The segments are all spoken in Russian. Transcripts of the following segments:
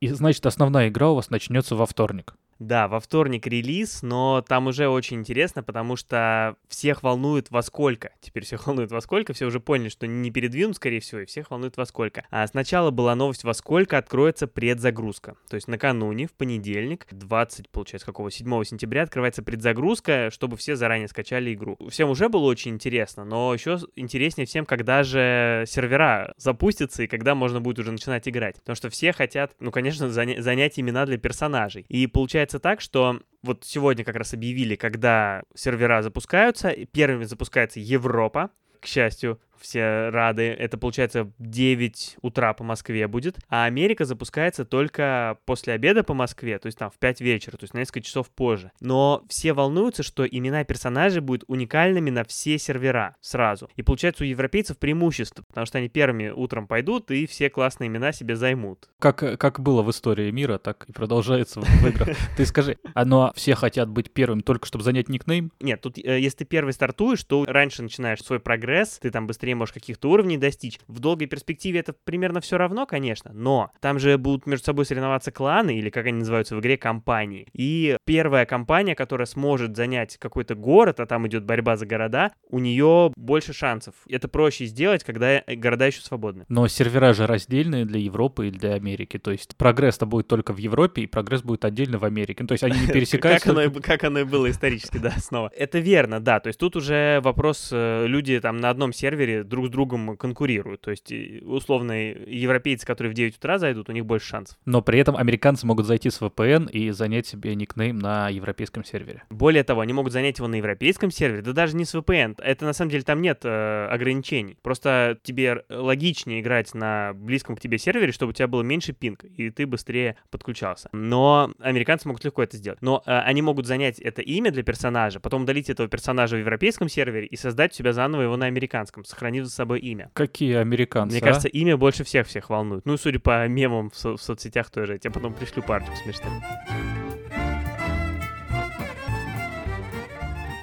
И значит, основная игра у вас начнется во вторник. Да, во вторник релиз, но там уже очень интересно, потому что всех волнует во сколько. Теперь всех волнует во сколько, все уже поняли, что не передвинут, скорее всего, и всех волнует во сколько. А сначала была новость, во сколько откроется предзагрузка. То есть накануне, в понедельник, 20, получается, какого, 7 сентября открывается предзагрузка, чтобы все заранее скачали игру. Всем уже было очень интересно, но еще интереснее всем, когда же сервера запустятся и когда можно будет уже начинать играть. Потому что все хотят, ну, конечно, занять имена для персонажей. И получается получается так, что вот сегодня как раз объявили, когда сервера запускаются, первыми запускается Европа, к счастью, все рады. Это получается 9 утра по Москве будет. А Америка запускается только после обеда по Москве, то есть там в 5 вечера, то есть на несколько часов позже. Но все волнуются, что имена персонажей будут уникальными на все сервера сразу. И получается у европейцев преимущество, потому что они первыми утром пойдут и все классные имена себе займут. Как, как было в истории мира, так и продолжается в играх. Ты скажи, а но все хотят быть первым только чтобы занять никнейм? Нет, тут э, если ты первый стартуешь, то раньше начинаешь свой прогресс, ты там быстрее быстрее можешь каких-то уровней достичь. В долгой перспективе это примерно все равно, конечно, но там же будут между собой соревноваться кланы, или как они называются в игре, компании. И первая компания, которая сможет занять какой-то город, а там идет борьба за города, у нее больше шансов. Это проще сделать, когда города еще свободны. Но сервера же раздельные для Европы и для Америки. То есть прогресс-то будет только в Европе, и прогресс будет отдельно в Америке. Ну, то есть они не пересекаются. Как оно и было исторически, да, снова. Это верно, да. То есть тут уже вопрос, э, люди там на одном сервере друг с другом конкурируют. То есть, условно, европейцы, которые в 9 утра зайдут, у них больше шансов. Но при этом американцы могут зайти с VPN и занять себе никнейм на европейском сервере. Более того, они могут занять его на европейском сервере, да даже не с VPN. Это на самом деле там нет э, ограничений. Просто тебе логичнее играть на близком к тебе сервере, чтобы у тебя было меньше пинг, и ты быстрее подключался. Но американцы могут легко это сделать. Но э, они могут занять это имя для персонажа, потом удалить этого персонажа в европейском сервере и создать у себя заново его на американском, сохранить сохранив за собой имя. Какие американцы, Мне а? кажется, имя больше всех всех волнует. Ну, судя по мемам в, со- в соцсетях тоже. Я тебе потом пришлю парочку смешных.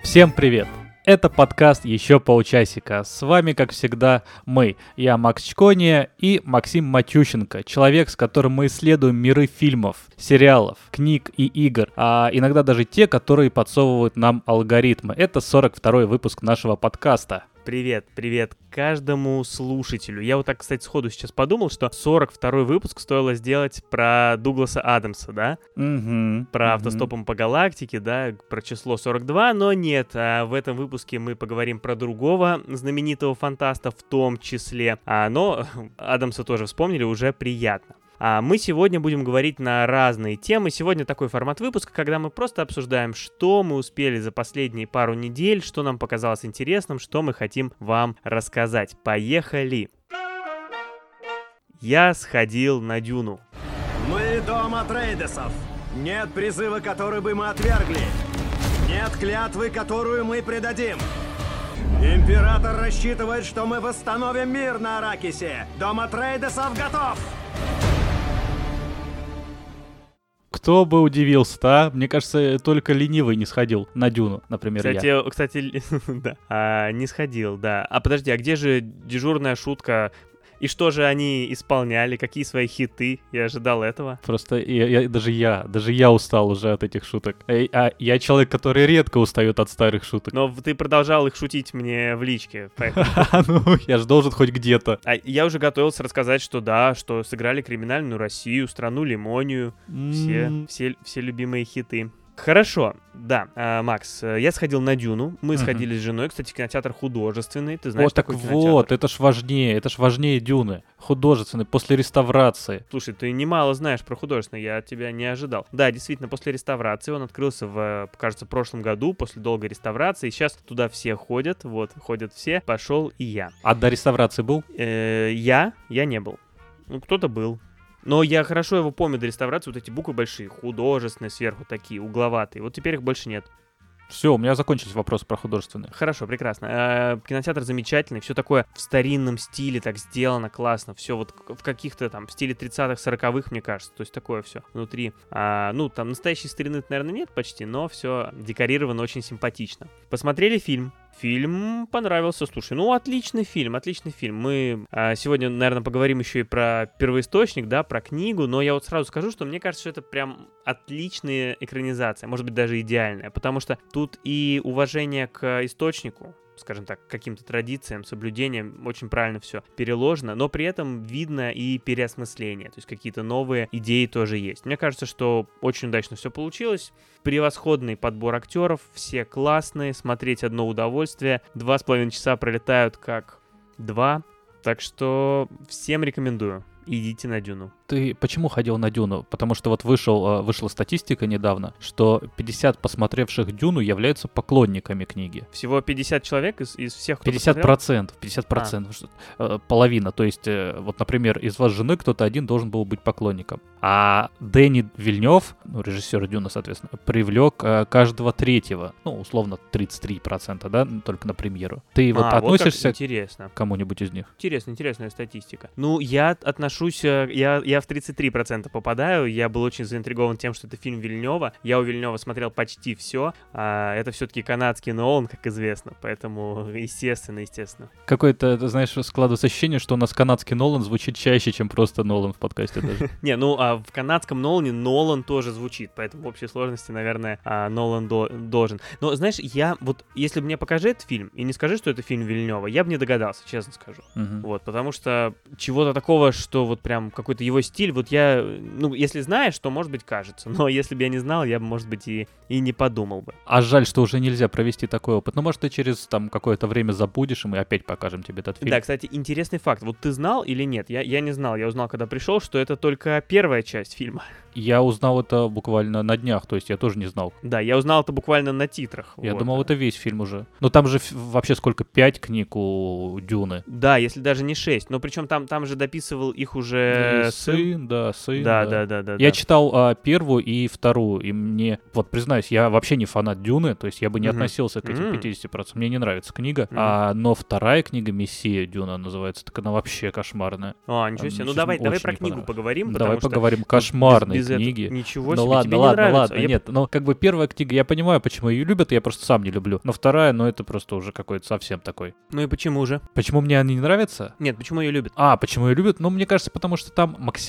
Всем привет! Это подкаст «Еще полчасика». С вами, как всегда, мы. Я Макс Чкония и Максим Матющенко. Человек, с которым мы исследуем миры фильмов, сериалов, книг и игр. А иногда даже те, которые подсовывают нам алгоритмы. Это 42-й выпуск нашего подкаста. Привет, привет каждому слушателю. Я вот так, кстати, сходу сейчас подумал, что 42-й выпуск стоило сделать про Дугласа Адамса, да? Угу. Про угу. автостопом по галактике, да, про число 42, но нет, а в этом выпуске мы поговорим про другого знаменитого фантаста в том числе. А, но Адамса тоже вспомнили, уже приятно. А мы сегодня будем говорить на разные темы. Сегодня такой формат выпуска, когда мы просто обсуждаем, что мы успели за последние пару недель, что нам показалось интересным, что мы хотим вам рассказать. Поехали! Я сходил на Дюну. Мы дом Атрейдесов. Нет призыва, который бы мы отвергли. Нет клятвы, которую мы предадим. Император рассчитывает, что мы восстановим мир на Аракисе. Дом Атрейдесов готов! Кто бы удивился-то, а? Мне кажется, только ленивый не сходил на Дюну, например, кстати, я. Кстати, да, а, не сходил, да. А подожди, а где же дежурная шутка и что же они исполняли? Какие свои хиты? Я ожидал этого. Просто я, я, даже я, даже я устал уже от этих шуток. Эй, а я человек, который редко устает от старых шуток. Но ты продолжал их шутить мне в личке. Ну, я же должен хоть где-то. А я уже готовился рассказать, что да, что сыграли криминальную Россию, страну Лимонию, все, все, все любимые хиты. Хорошо, да, а, Макс, э, я сходил на Дюну, мы uh-huh. сходили с женой, кстати, кинотеатр художественный, ты знаешь, Вот так вот, это ж важнее, это ж важнее Дюны, художественный, после реставрации. Слушай, ты немало знаешь про художественный, я от тебя не ожидал. Да, действительно, после реставрации он открылся в, кажется, прошлом году, после долгой реставрации, сейчас туда все ходят, вот, ходят все, пошел и я. А до реставрации был? Э, я? Я не был. Ну, кто-то был. Но я хорошо его помню до реставрации, вот эти буквы большие, художественные сверху такие, угловатые. Вот теперь их больше нет. Все, у меня закончились вопросы про художественные. Хорошо, прекрасно. Э, кинотеатр замечательный, все такое в старинном стиле, так сделано классно. Все вот в каких-то там в стиле 30-х, 40-х, мне кажется. То есть такое все внутри. А, ну, там настоящей старины, наверное, нет почти, но все декорировано очень симпатично. Посмотрели фильм. Фильм понравился, слушай, ну отличный фильм, отличный фильм. Мы а, сегодня, наверное, поговорим еще и про первоисточник, да, про книгу, но я вот сразу скажу, что мне кажется, что это прям отличная экранизация, может быть даже идеальная, потому что тут и уважение к источнику, скажем так, каким-то традициям, соблюдениям, очень правильно все переложено, но при этом видно и переосмысление, то есть какие-то новые идеи тоже есть. Мне кажется, что очень удачно все получилось. Превосходный подбор актеров, все классные, смотреть одно удовольствие. Два с половиной часа пролетают как два, так что всем рекомендую. Идите на Дюну. Ты почему ходил на Дюну? Потому что вот вышел, э, вышла статистика недавно, что 50 посмотревших Дюну являются поклонниками книги. Всего 50 человек из, из всех, кто 50 посмотрел? процентов, 50 процентов, а. половина. То есть, э, вот, например, из вас жены кто-то один должен был быть поклонником. А Дэнни Вильнев, ну, режиссер Дюна, соответственно, привлек каждого третьего, ну, условно, 33 процента, да, только на премьеру. Ты вот а, относишься вот к кому-нибудь из них? Интересно, интересная статистика. Ну, я отношусь, я, я в 33% попадаю, я был очень заинтригован тем, что это фильм Вильнева. Я у Вильнева смотрел почти все. А это все-таки канадский Нолан, как известно, поэтому естественно, естественно. Какое-то, знаешь, складывается ощущение, что у нас канадский Нолан звучит чаще, чем просто Нолан в подкасте даже. Не, ну а в канадском Нолане Нолан тоже звучит, поэтому в общей сложности, наверное, а, Нолан должен. Но знаешь, я вот, если мне покажи этот фильм и не скажи, что это фильм Вильнева, я бы не догадался, честно скажу. Вот, потому что чего-то такого, что вот прям какой-то его стиль, вот я, ну, если знаешь, то, может быть, кажется. Но если бы я не знал, я бы, может быть, и, и не подумал бы. А жаль, что уже нельзя провести такой опыт. Ну, может, ты через там какое-то время забудешь, и мы опять покажем тебе этот фильм. Да, кстати, интересный факт. Вот ты знал или нет? Я, я не знал. Я узнал, когда пришел, что это только первая часть фильма. Я узнал это буквально на днях, то есть я тоже не знал. Да, я узнал это буквально на титрах. Я вот. думал, это весь фильм уже. Но там же вообще сколько? Пять книг у Дюны. Да, если даже не шесть. Но причем там, там же дописывал их уже сын. Сын. Да, сын. Да, да, да, да. Я да. читал а, первую и вторую, и мне, вот признаюсь, я вообще не фанат Дюны, то есть я бы не mm-hmm. относился к этим mm-hmm. 50%. Мне не нравится книга. Mm-hmm. А, но вторая книга Мессия Дюна называется, так она вообще кошмарная. А, ничего себе. Ну давай, давай про книгу поговорим. Давай поговорим. Кошмарные без книги. Этого ничего ну себе, ладно, тебе ладно, не ладно, я... нет, ну как бы первая книга, я понимаю, почему ее любят, я просто сам не люблю. Но вторая, ну это просто уже какой-то совсем такой. Ну и почему же? Почему мне они не нравятся? Нет, почему ее любят? А, почему ее любят? Ну, мне кажется, потому что там максимально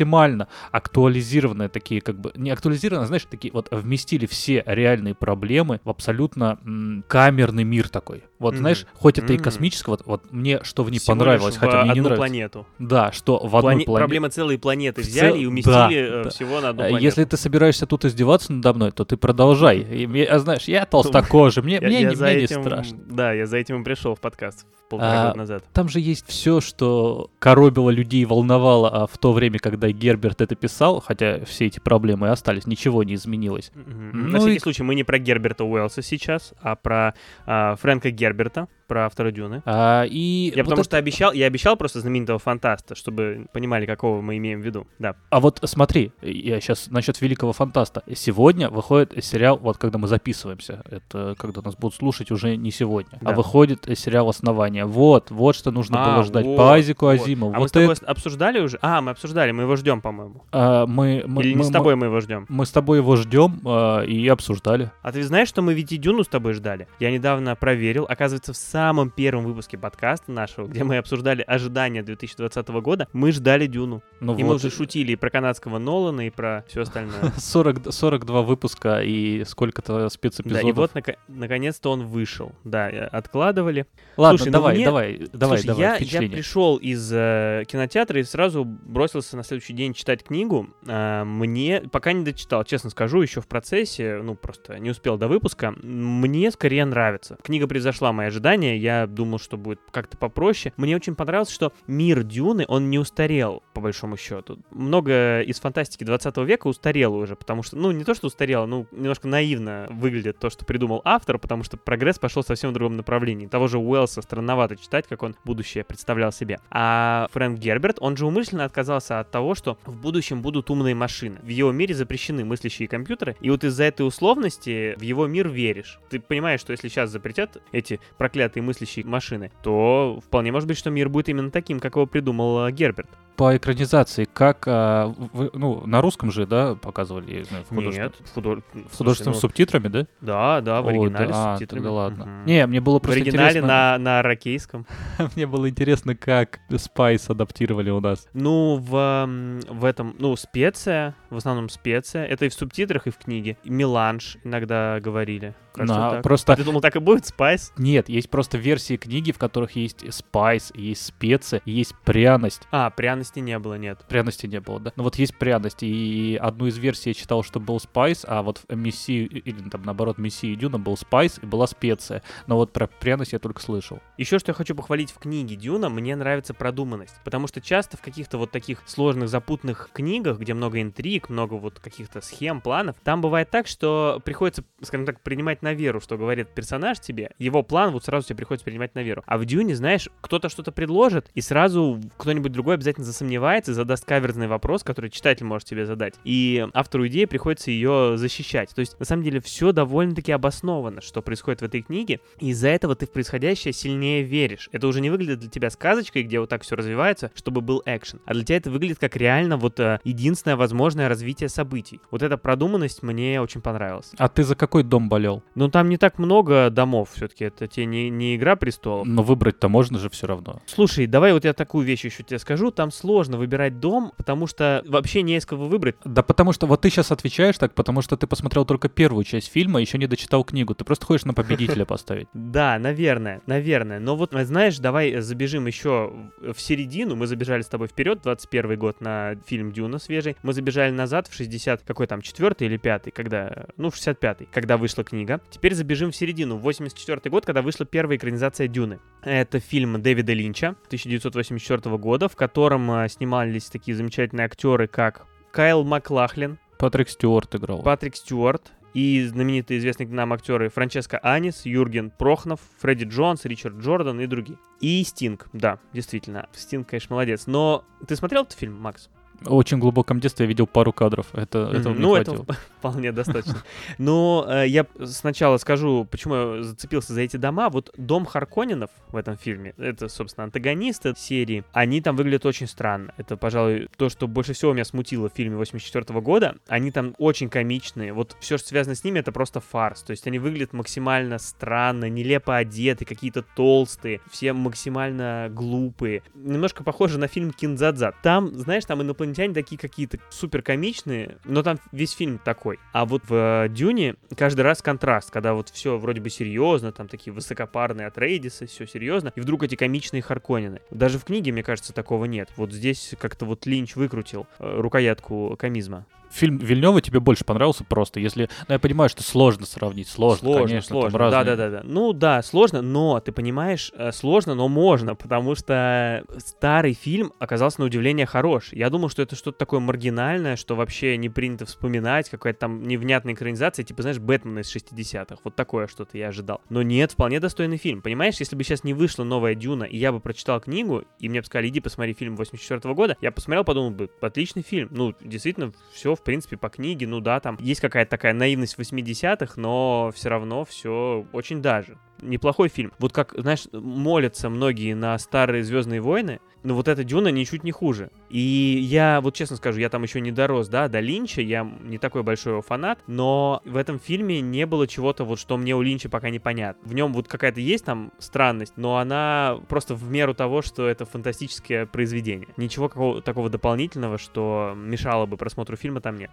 актуализированные такие, как бы, не актуализированные, знаешь, такие вот вместили все реальные проблемы в абсолютно м- камерный мир такой. Вот, mm-hmm. знаешь, хоть это mm-hmm. и космическое, вот, вот мне что в ней Всего понравилось, хотя мне не нравится. планету. Да, что в одну Плане... планету. Проблемы целой планеты взяли цел... и уместили да, да. всего на одну планету. Если ты собираешься тут издеваться надо мной, то ты продолжай. И, а знаешь, я толстокожий, мне, мне, не, мне не страшно. Да, я за этим и пришел в подкаст полтора а, года назад. Там же есть все, что коробило людей, волновало а в то время, когда Герберт это писал, хотя все эти проблемы остались, ничего не изменилось. Mm-hmm. Ну На всякий и... случай, мы не про Герберта Уэллса сейчас, а про а, Фрэнка Герберта, про автора Дюны. А, и я вот потому это... что обещал, я обещал просто знаменитого фантаста, чтобы понимали, какого мы имеем в виду. Да. А вот смотри, я сейчас насчет великого фантаста. Сегодня выходит сериал, вот когда мы записываемся, это когда нас будут слушать уже не сегодня, а да. а выходит сериал «Основание». Вот, вот что нужно а, было ждать вот, по Азику вот. Азимову. А вот мы с тобой это... обсуждали уже? А, мы обсуждали, мы его ждем, по-моему. А, мы, мы, Или мы, не с тобой мы его ждем? Мы с тобой его ждем а, и обсуждали. А ты знаешь, что мы ведь и Дюну с тобой ждали? Я недавно проверил, оказывается, в самом первом выпуске подкаста нашего, где мы обсуждали ожидания 2020 года, мы ждали Дюну. Ну и вот. мы уже шутили и про канадского Нолана, и про все остальное. 40, 42 выпуска и сколько-то спецэпизодов. Да, и вот нак- наконец-то он вышел. Да, откладывали. Ладно, Слушай, давай, ну мне... давай, давай, Слушай, давай, я, я пришел из э, кинотеатра и сразу бросился на следующий день читать книгу. Э, мне, пока не дочитал, честно скажу, еще в процессе, ну, просто не успел до выпуска, мне скорее нравится. Книга превзошла мои ожидания, я думал, что будет как-то попроще. Мне очень понравилось, что мир Дюны, он не устарел, по большому счету. Много из фантастики 20 века устарело уже, потому что, ну, не то, что устарело, ну, немножко наивно выглядит то, что придумал автор, потому что прогресс пошел совсем в другом направлении. Того же Уэллса странновато читать, как он будущее представлял себе. А Фрэнк Герберт, он же умышленно отказался от того, что в будущем будут умные машины. В его мире запрещены мыслящие компьютеры, и вот из-за этой условности в его мир веришь. Ты понимаешь, что если сейчас запретят эти проклятые мыслящие машины, то вполне может быть, что мир будет именно таким, как его придумал э, Герберт. По экранизации, как, а, вы- ну, на русском же, да, показывали, я знаю, в Нет, в, худо- в художественном ну, субтитрами, да? Да, да, в О, оригинале да, с а, субтитрами. тогда ладно. Мгм. Не, мне было в просто оригинале интересно, на, на ракейском. мне было интересно, как Spice адаптировали у нас. Ну, в, в этом, ну, специя, в основном специя. Это и в субтитрах, и в книге. Меланж иногда говорили. Кажется, На, так. просто А ты думал, так и будет, Spice? нет, есть просто версии книги, в которых есть Spice, есть специя, есть пряность. А, пряности не было, нет. Пряности не было, да? Ну вот есть пряность, и одну из версий я читал, что был Spice, а вот в Мессии, или там наоборот Мессии и Дюна был Spice и была специя. Но вот про пряность я только слышал. Еще что я хочу похвалить в книге Дюна, мне нравится продуманность. Потому что часто в каких-то вот таких сложных, запутанных книгах, где много интриг, много вот каких-то схем, планов, там бывает так, что приходится, скажем так, принимать на веру, что говорит персонаж тебе, его план вот сразу тебе приходится принимать на веру. А в Дюне, знаешь, кто-то что-то предложит, и сразу кто-нибудь другой обязательно засомневается задаст каверзный вопрос, который читатель может тебе задать. И автору идеи приходится ее защищать. То есть, на самом деле, все довольно-таки обосновано, что происходит в этой книге, и из-за этого ты в происходящее сильнее веришь. Это уже не выглядит для тебя сказочкой, где вот так все развивается, чтобы был экшен, а для тебя это выглядит как реально вот э, единственное возможное развитие событий. Вот эта продуманность мне очень понравилась. А ты за какой дом болел? Но там не так много домов все-таки, это тебе не, не игра престолов. Но выбрать-то можно же все равно. Слушай, давай вот я такую вещь еще тебе скажу. Там сложно выбирать дом, потому что вообще не из кого выбрать. Да потому что вот ты сейчас отвечаешь так, потому что ты посмотрел только первую часть фильма, еще не дочитал книгу. Ты просто хочешь на победителя поставить. Да, наверное, наверное. Но вот, знаешь, давай забежим еще в середину. Мы забежали с тобой вперед, 21 год на фильм Дюна свежий. Мы забежали назад в 60, какой там, 4 или 5, когда, ну, в 65 когда вышла книга. Теперь забежим в середину, в 84 год, когда вышла первая экранизация Дюны. Это фильм Дэвида Линча 1984 года, в котором а, снимались такие замечательные актеры, как Кайл Маклахлин, Патрик Стюарт играл. Патрик Стюарт и знаменитые известные нам актеры Франческо Анис, Юрген Прохнов, Фредди Джонс, Ричард Джордан и другие. И Стинг, да, действительно. Стинг, конечно, молодец. Но ты смотрел этот фильм, Макс? Очень глубоком детстве я видел пару кадров. Это, этого Мгм. мне ну, хватило. это вполне достаточно. Но э, я сначала скажу, почему я зацепился за эти дома. Вот дом Харконинов в этом фильме, это, собственно, антагонисты серии, они там выглядят очень странно. Это, пожалуй, то, что больше всего меня смутило в фильме 84 года. Они там очень комичные. Вот все, что связано с ними, это просто фарс. То есть они выглядят максимально странно, нелепо одеты, какие-то толстые, все максимально глупые. Немножко похоже на фильм Кинзадза. Там, знаешь, там инопланетяне такие какие-то супер комичные, но там весь фильм такой. А вот в э, Дюне каждый раз контраст, когда вот все вроде бы серьезно, там такие высокопарные от Рейдиса, все серьезно, и вдруг эти комичные Харконины. Даже в книге, мне кажется, такого нет. Вот здесь как-то вот Линч выкрутил э, рукоятку комизма. Фильм Вильнева тебе больше понравился просто, если... Ну, я понимаю, что сложно сравнить, сложно, Сложно, конечно, сложно. там разные... Да, да, да, да. Ну да, сложно, но ты понимаешь, э, сложно, но можно, потому что старый фильм оказался на удивление хорош. Я думал, что это что-то такое маргинальное, что вообще не принято вспоминать, какая-то там невнятная экранизация, типа, знаешь, Бэтмена из 60-х. Вот такое что-то я ожидал. Но нет, вполне достойный фильм. Понимаешь, если бы сейчас не вышла новая Дюна, и я бы прочитал книгу, и мне бы сказали, иди посмотри фильм 84 года, я посмотрел, подумал бы, отличный фильм. Ну, действительно, все, в принципе, по книге, ну да, там есть какая-то такая наивность 80-х, но все равно все очень даже. Неплохой фильм. Вот как, знаешь, молятся многие на старые Звездные войны, но вот эта Дюна ничуть не хуже. И я, вот честно скажу, я там еще не дорос, да, до Линча, я не такой большой его фанат, но в этом фильме не было чего-то вот, что мне у Линча пока непонятно. В нем вот какая-то есть там странность, но она просто в меру того, что это фантастическое произведение. Ничего какого, такого дополнительного, что мешало бы просмотру фильма, там нет.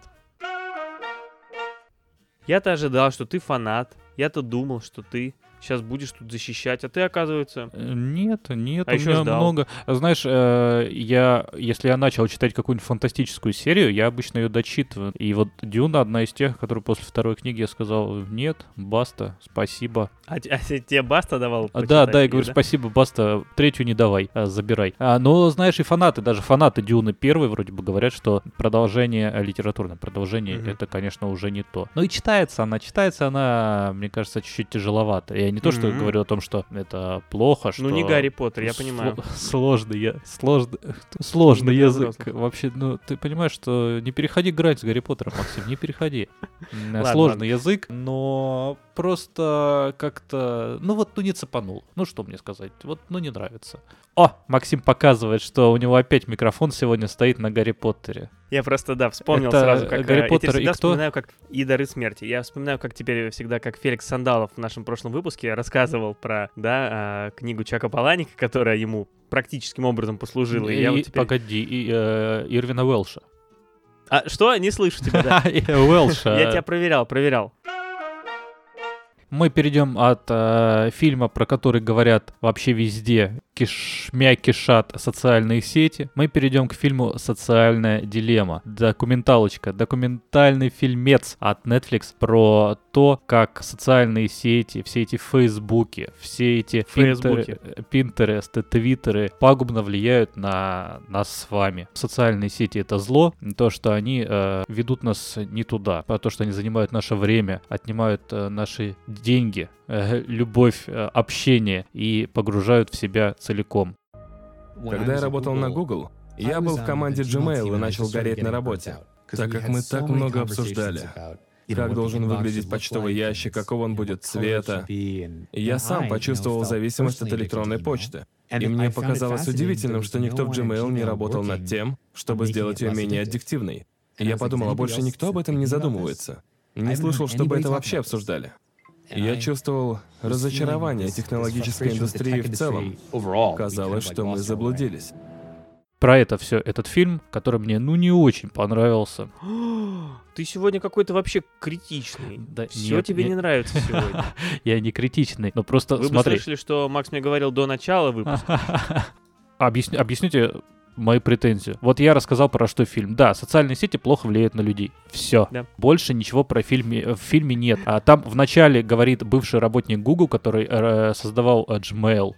Я-то ожидал, что ты фанат. Я-то думал, что ты сейчас будешь тут защищать, а ты, оказывается... Э, Нет, нет, А у ещё меня ждал. много. Знаешь, э, я, если я начал читать какую-нибудь фантастическую серию, я обычно ее дочитываю. И вот Дюна одна из тех, которую после второй книги я сказал, нет, баста, спасибо. А, а те- тебе Баста давал А, Да, да, я говорю, спасибо, баста, третью не давай, а, забирай. А, но, знаешь, и фанаты, даже фанаты Дюны первой вроде бы говорят, что продолжение, э, литературное продолжение, Мгм. это, конечно, уже не то. Ну и читается она, читается она, мне кажется, чуть-чуть тяжеловато. И не то, что Мгм. говорю о том, что это плохо, что... Ну, не Гарри Поттер, я понимаю. Сложный, я, сложный, сложный язык. Вообще, ну, ты понимаешь, что не переходи грань с Гарри Поттером, Максим, не переходи. Сложный язык, но просто как-то, ну вот, ну не цепанул. Ну что мне сказать, вот, ну не нравится. О, Максим показывает, что у него опять микрофон сегодня стоит на Гарри Поттере. Я просто, да, вспомнил Это сразу, как... Гарри э, я Поттер и всегда кто? вспоминаю, как и дары смерти. Я вспоминаю, как теперь всегда, как Феликс Сандалов в нашем прошлом выпуске рассказывал про, да, а, книгу Чака Паланика, которая ему практическим образом послужила. И, я вот И, теперь... Погоди, и, э, Ирвина Уэлша. А, что? Не слышу тебя, да. И Уэлша. Я тебя проверял, проверял. Мы перейдем от э, фильма, про который говорят вообще везде, кишмя кишат социальные сети. Мы перейдем к фильму «Социальная дилемма». Документалочка, документальный фильмец от Netflix про то, как социальные сети, все эти фейсбуки, все эти Фейсбуки. пинтересты, твиттеры пагубно влияют на нас с вами. Социальные сети — это зло, то, что они э, ведут нас не туда, а то, что они занимают наше время, отнимают э, наши деньги, э, любовь, э, общение и погружают в себя целиком. Когда я работал на Google, я был в команде Gmail и начал гореть на работе, так как мы так много обсуждали. Как должен выглядеть почтовый ящик, какого он будет цвета. Я сам почувствовал зависимость от электронной почты. И мне показалось удивительным, что никто в Gmail не работал над тем, чтобы сделать ее менее аддиктивной. Я подумал, а больше никто об этом не задумывается. Не слышал, чтобы это вообще обсуждали. И Я чувствовал разочарование технологической индустрии в целом. Казалось, что мы заблудились. Про это все этот фильм, который мне ну не очень понравился. Ты сегодня какой-то вообще критичный. Да Все нет, тебе не- не нравится сегодня. Я не критичный, но просто Вы бы смотри. слышали, что Макс мне говорил до начала выпуска. Объясни- объясните мою претензию. Вот я рассказал про что фильм. Да, социальные сети плохо влияют на людей. Все. Да. Больше ничего про фильме, в фильме нет. А там вначале говорит бывший работник Google, который э, создавал э, Gmail.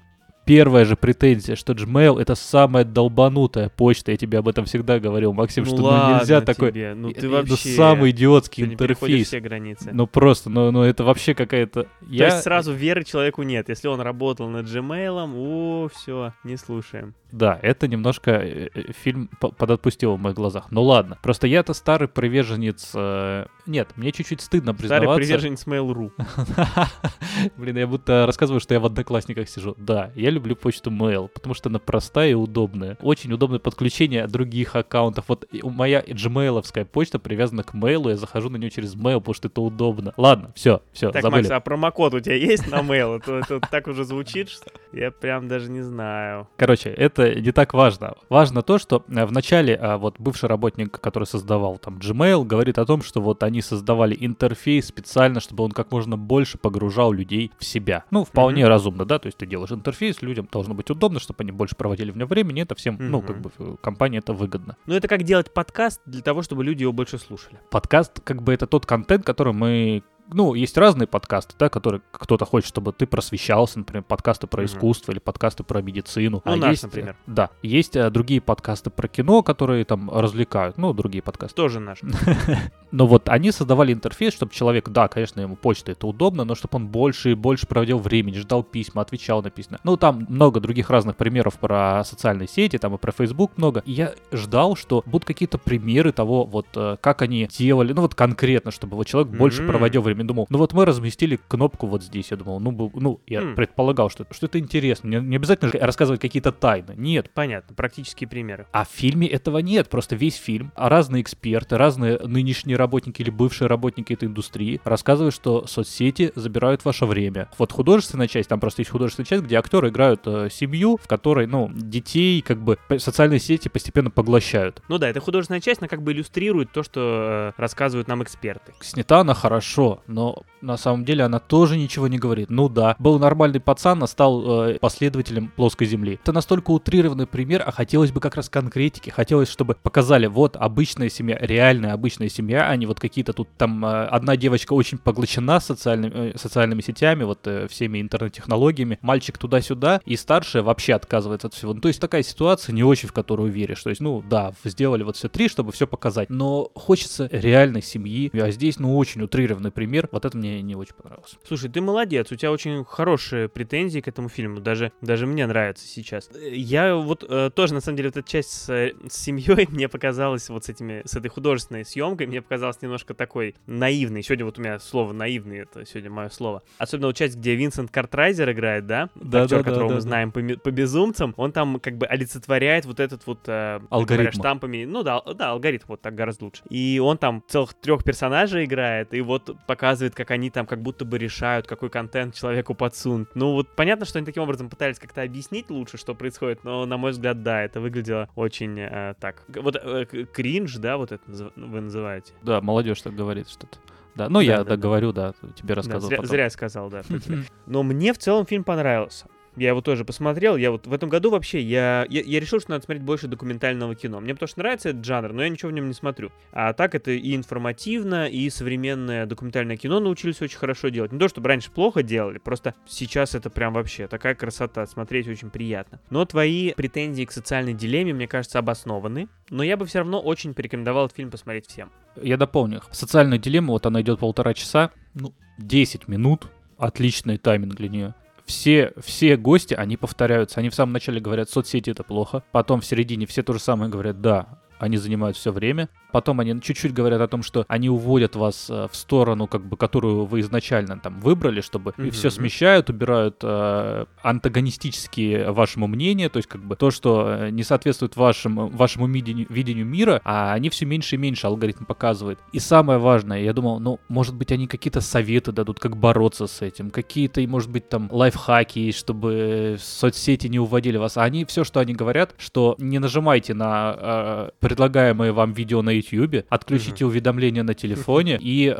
Первая же претензия, что Gmail это самая долбанутая почта. Я тебе об этом всегда говорил, Максим, Ну что ну, нельзя такой. тебе, ну э, ты э, вообще... самый идиотский ты не интерфейс. все границы. Ну просто, ну, ну это вообще какая-то. То Я... есть сразу веры человеку нет. Если он работал над Gmail, о, все, не слушаем. Да, это немножко э, э, фильм по- подотпустил в моих глазах. Ну ладно. Просто я-то старый приверженец... э, Нет, мне чуть-чуть стыдно Старый признаваться. приверженец Mail.ru. Блин, я будто рассказываю, что я в одноклассниках сижу. Да, я люблю почту Mail, потому что она простая и удобная. Очень удобное подключение других аккаунтов. Вот моя gmail почта привязана к Mail, я захожу на нее через Mail, потому что это удобно. Ладно, все, все, Так, забыли. Макс, а промокод у тебя есть на Mail? Это, это так уже звучит, что я прям даже не знаю. Короче, это не так важно. Важно то, что э, в начале а, вот бывший работник, который создавал там Gmail, говорит о том, что вот они создавали интерфейс специально, чтобы он как можно больше погружал людей в себя. Ну, вполне Мгм. разумно, да, то есть ты делаешь интерфейс, людям должно быть удобно, чтобы они больше проводили в нем времени, это всем, ну, Мгм. как бы компании это выгодно. Ну, это как делать подкаст для того, чтобы люди его больше слушали. Подкаст, как бы это тот контент, который мы ну, есть разные подкасты, да, которые кто-то хочет, чтобы ты просвещался, например, подкасты про Мгм. искусство или подкасты про медицину. Ну, а наш, есть, э, например. Да. Есть э, другие подкасты про кино, которые там развлекают, ну, другие подкасты. Тоже наш. Но вот они создавали интерфейс, чтобы человек, да, конечно, ему почта это удобно, но чтобы он больше и больше проводил времени, ждал письма, отвечал на письма. Ну, там много других разных примеров про социальные сети, там и про Facebook много. И я ждал, что будут какие-то примеры того, вот э, как они делали, ну вот конкретно, чтобы вот человек больше проводил время. Думал, ну вот мы разместили кнопку вот здесь, я думал, ну, ну я М. предполагал, что, что это интересно. Не, не обязательно рассказывать какие-то тайны. Нет, Понятно, практические примеры. а в фильме этого нет, просто весь фильм, а разные эксперты, разные нынешние работники или бывшие работники этой индустрии рассказывают, что соцсети забирают ваше время. Вот художественная часть, там просто есть художественная часть, где актеры играют э, семью, в которой, ну, детей как бы социальные сети постепенно поглощают. Ну да, это художественная часть, она как бы иллюстрирует то, что э, рассказывают нам эксперты. Снята она хорошо, но на самом деле она тоже ничего не говорит. Ну да, был нормальный пацан, а стал э, последователем плоской земли. Это настолько утрированный пример, а хотелось бы как раз конкретики. Хотелось, чтобы показали, вот обычная семья, реальная обычная семья, а не вот какие-то тут там э, одна девочка очень поглощена социальными, э, социальными сетями, вот э, всеми интернет-технологиями, мальчик туда-сюда, и старшая вообще отказывается от всего. Ну, то есть такая ситуация не очень, в которую веришь. То есть, ну да, сделали вот все три, чтобы все показать, но хочется реальной семьи, а здесь, ну, очень утрированный пример, мир. Вот это мне не очень понравилось. Слушай, ты молодец, у тебя очень хорошие претензии к этому фильму, даже, даже мне нравится сейчас. Я вот э, тоже, на самом деле, вот эта часть с, с семьей мне показалась вот с этими, с этой художественной съемкой, мне показалась немножко такой наивной. Сегодня вот у меня слово наивный, это сегодня мое слово. Особенно вот часть, где Винсент Картрайзер играет, да? Да, Актер, да, да, которого да, мы да. знаем по, по безумцам, он там как бы олицетворяет вот этот вот э, Алгоритм. штампами. Ну да, да, алгоритм вот так гораздо лучше. И он там целых трех персонажей играет, и вот показывает, как они там как будто бы решают, какой контент человеку подсунуть. Ну вот понятно, что они таким образом пытались как-то объяснить лучше, что происходит, но на мой взгляд, да, это выглядело очень э, так. Вот э, кринж, да, вот это вы называете. Да, молодежь так говорит что-то. Да, ну Да, я да, да, да. да, тебе Да, рассказывал зря, потом. зря я сказал, да. Но мне в целом фильм понравился. Я его тоже посмотрел. Я вот в этом году вообще, я, я, я решил, что надо смотреть больше документального кино. Мне потому что нравится этот жанр, но я ничего в нем не смотрю. А так это и информативно, и современное документальное кино научились очень хорошо делать. Не то, чтобы раньше плохо делали, просто сейчас это прям вообще такая красота, смотреть очень приятно. Но твои претензии к социальной дилемме, мне кажется, обоснованы. Но я бы все равно очень порекомендовал этот фильм посмотреть всем. Я дополню. Социальная дилемма, вот она идет полтора часа, ну, 10 минут, отличный тайминг для нее. Все, все гости, они повторяются. Они в самом начале говорят, соцсети это плохо. Потом в середине все то же самое говорят, да, они занимают все время. Потом они чуть-чуть говорят о том, что они уводят вас э, в сторону, как бы, которую вы изначально там выбрали, чтобы и все смещают, убирают э, антагонистические вашему мнению, то есть как бы то, что э, не соответствует вашему, вашему видению, видению мира, а они все меньше и меньше алгоритм показывает. И самое важное, я думал, ну, может быть, они какие-то советы дадут, как бороться с этим, какие-то, может быть, там лайфхаки, есть, чтобы соцсети не уводили вас. А они все, что они говорят, что не нажимайте на э, предлагаемые вам видео на YouTube, отключите уведомления на телефоне и э,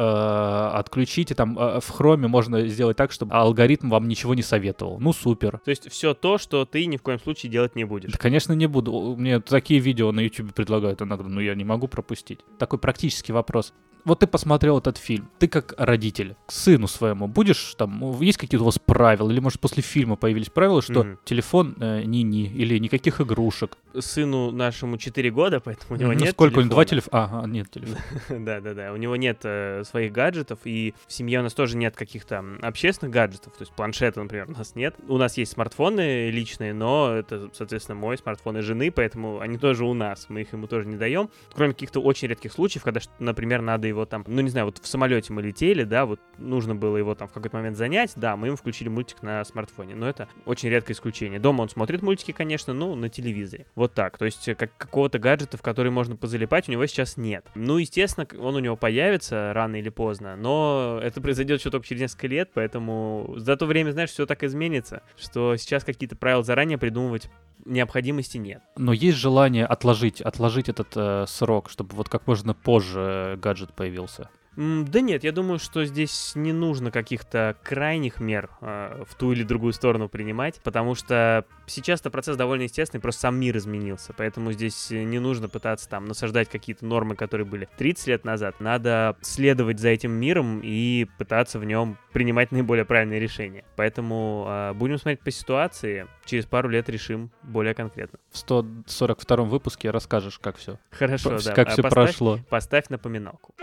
отключите там э, в хроме можно сделать так, чтобы алгоритм вам ничего не советовал. Ну супер. То есть все то, что ты ни в коем случае делать не будешь. Да, конечно, не буду. Мне такие видео на YouTube предлагают иногда, но я не могу пропустить. Такой практический вопрос. Вот ты посмотрел этот фильм, ты как родитель к сыну своему будешь там, ну, есть какие-то у вас правила, или может после фильма появились правила, что Мгм. телефон э, ни-ни, или никаких игрушек. Сыну нашему 4 года, поэтому у него Ну, нет сколько у него? Два телефона. телефона? Ага, нет телефона. Да-да-да, у него нет э, своих гаджетов, и в семье у нас тоже нет каких-то общественных гаджетов, то есть планшета, например, у нас нет. У нас есть смартфоны личные, но это, соответственно, мой смартфон и жены, поэтому они тоже у нас, мы их ему тоже не даем. Кроме каких-то очень редких случаев, когда, например, надо его там, ну не знаю, вот в самолете мы летели, да, вот нужно было его там в какой-то момент занять, да, мы ему включили мультик на смартфоне, но это очень редкое исключение. Дома он смотрит мультики, конечно, ну, на телевизоре. Вот так, то есть э, как какого-то гаджета, в который можно позалипать, у него сейчас нет. Ну, естественно, он у него появится рано или поздно, но это произойдет еще только через несколько лет, поэтому за то время, знаешь, все так изменится, что сейчас какие-то правила заранее придумывать необходимости нет. Но есть желание отложить, отложить этот э, срок, чтобы вот как можно позже э, гаджет появился. Да нет, я думаю, что здесь не нужно каких-то крайних мер э, в ту или другую сторону принимать, потому что сейчас-то процесс довольно естественный, просто сам мир изменился, поэтому здесь не нужно пытаться там насаждать какие-то нормы, которые были 30 лет назад. Надо следовать за этим миром и пытаться в нем принимать наиболее правильные решения. Поэтому э, будем смотреть по ситуации, через пару лет решим более конкретно. В 142 выпуске расскажешь, как все. Хорошо, да. Как А все поставь- прошло. Поставь напоминалку.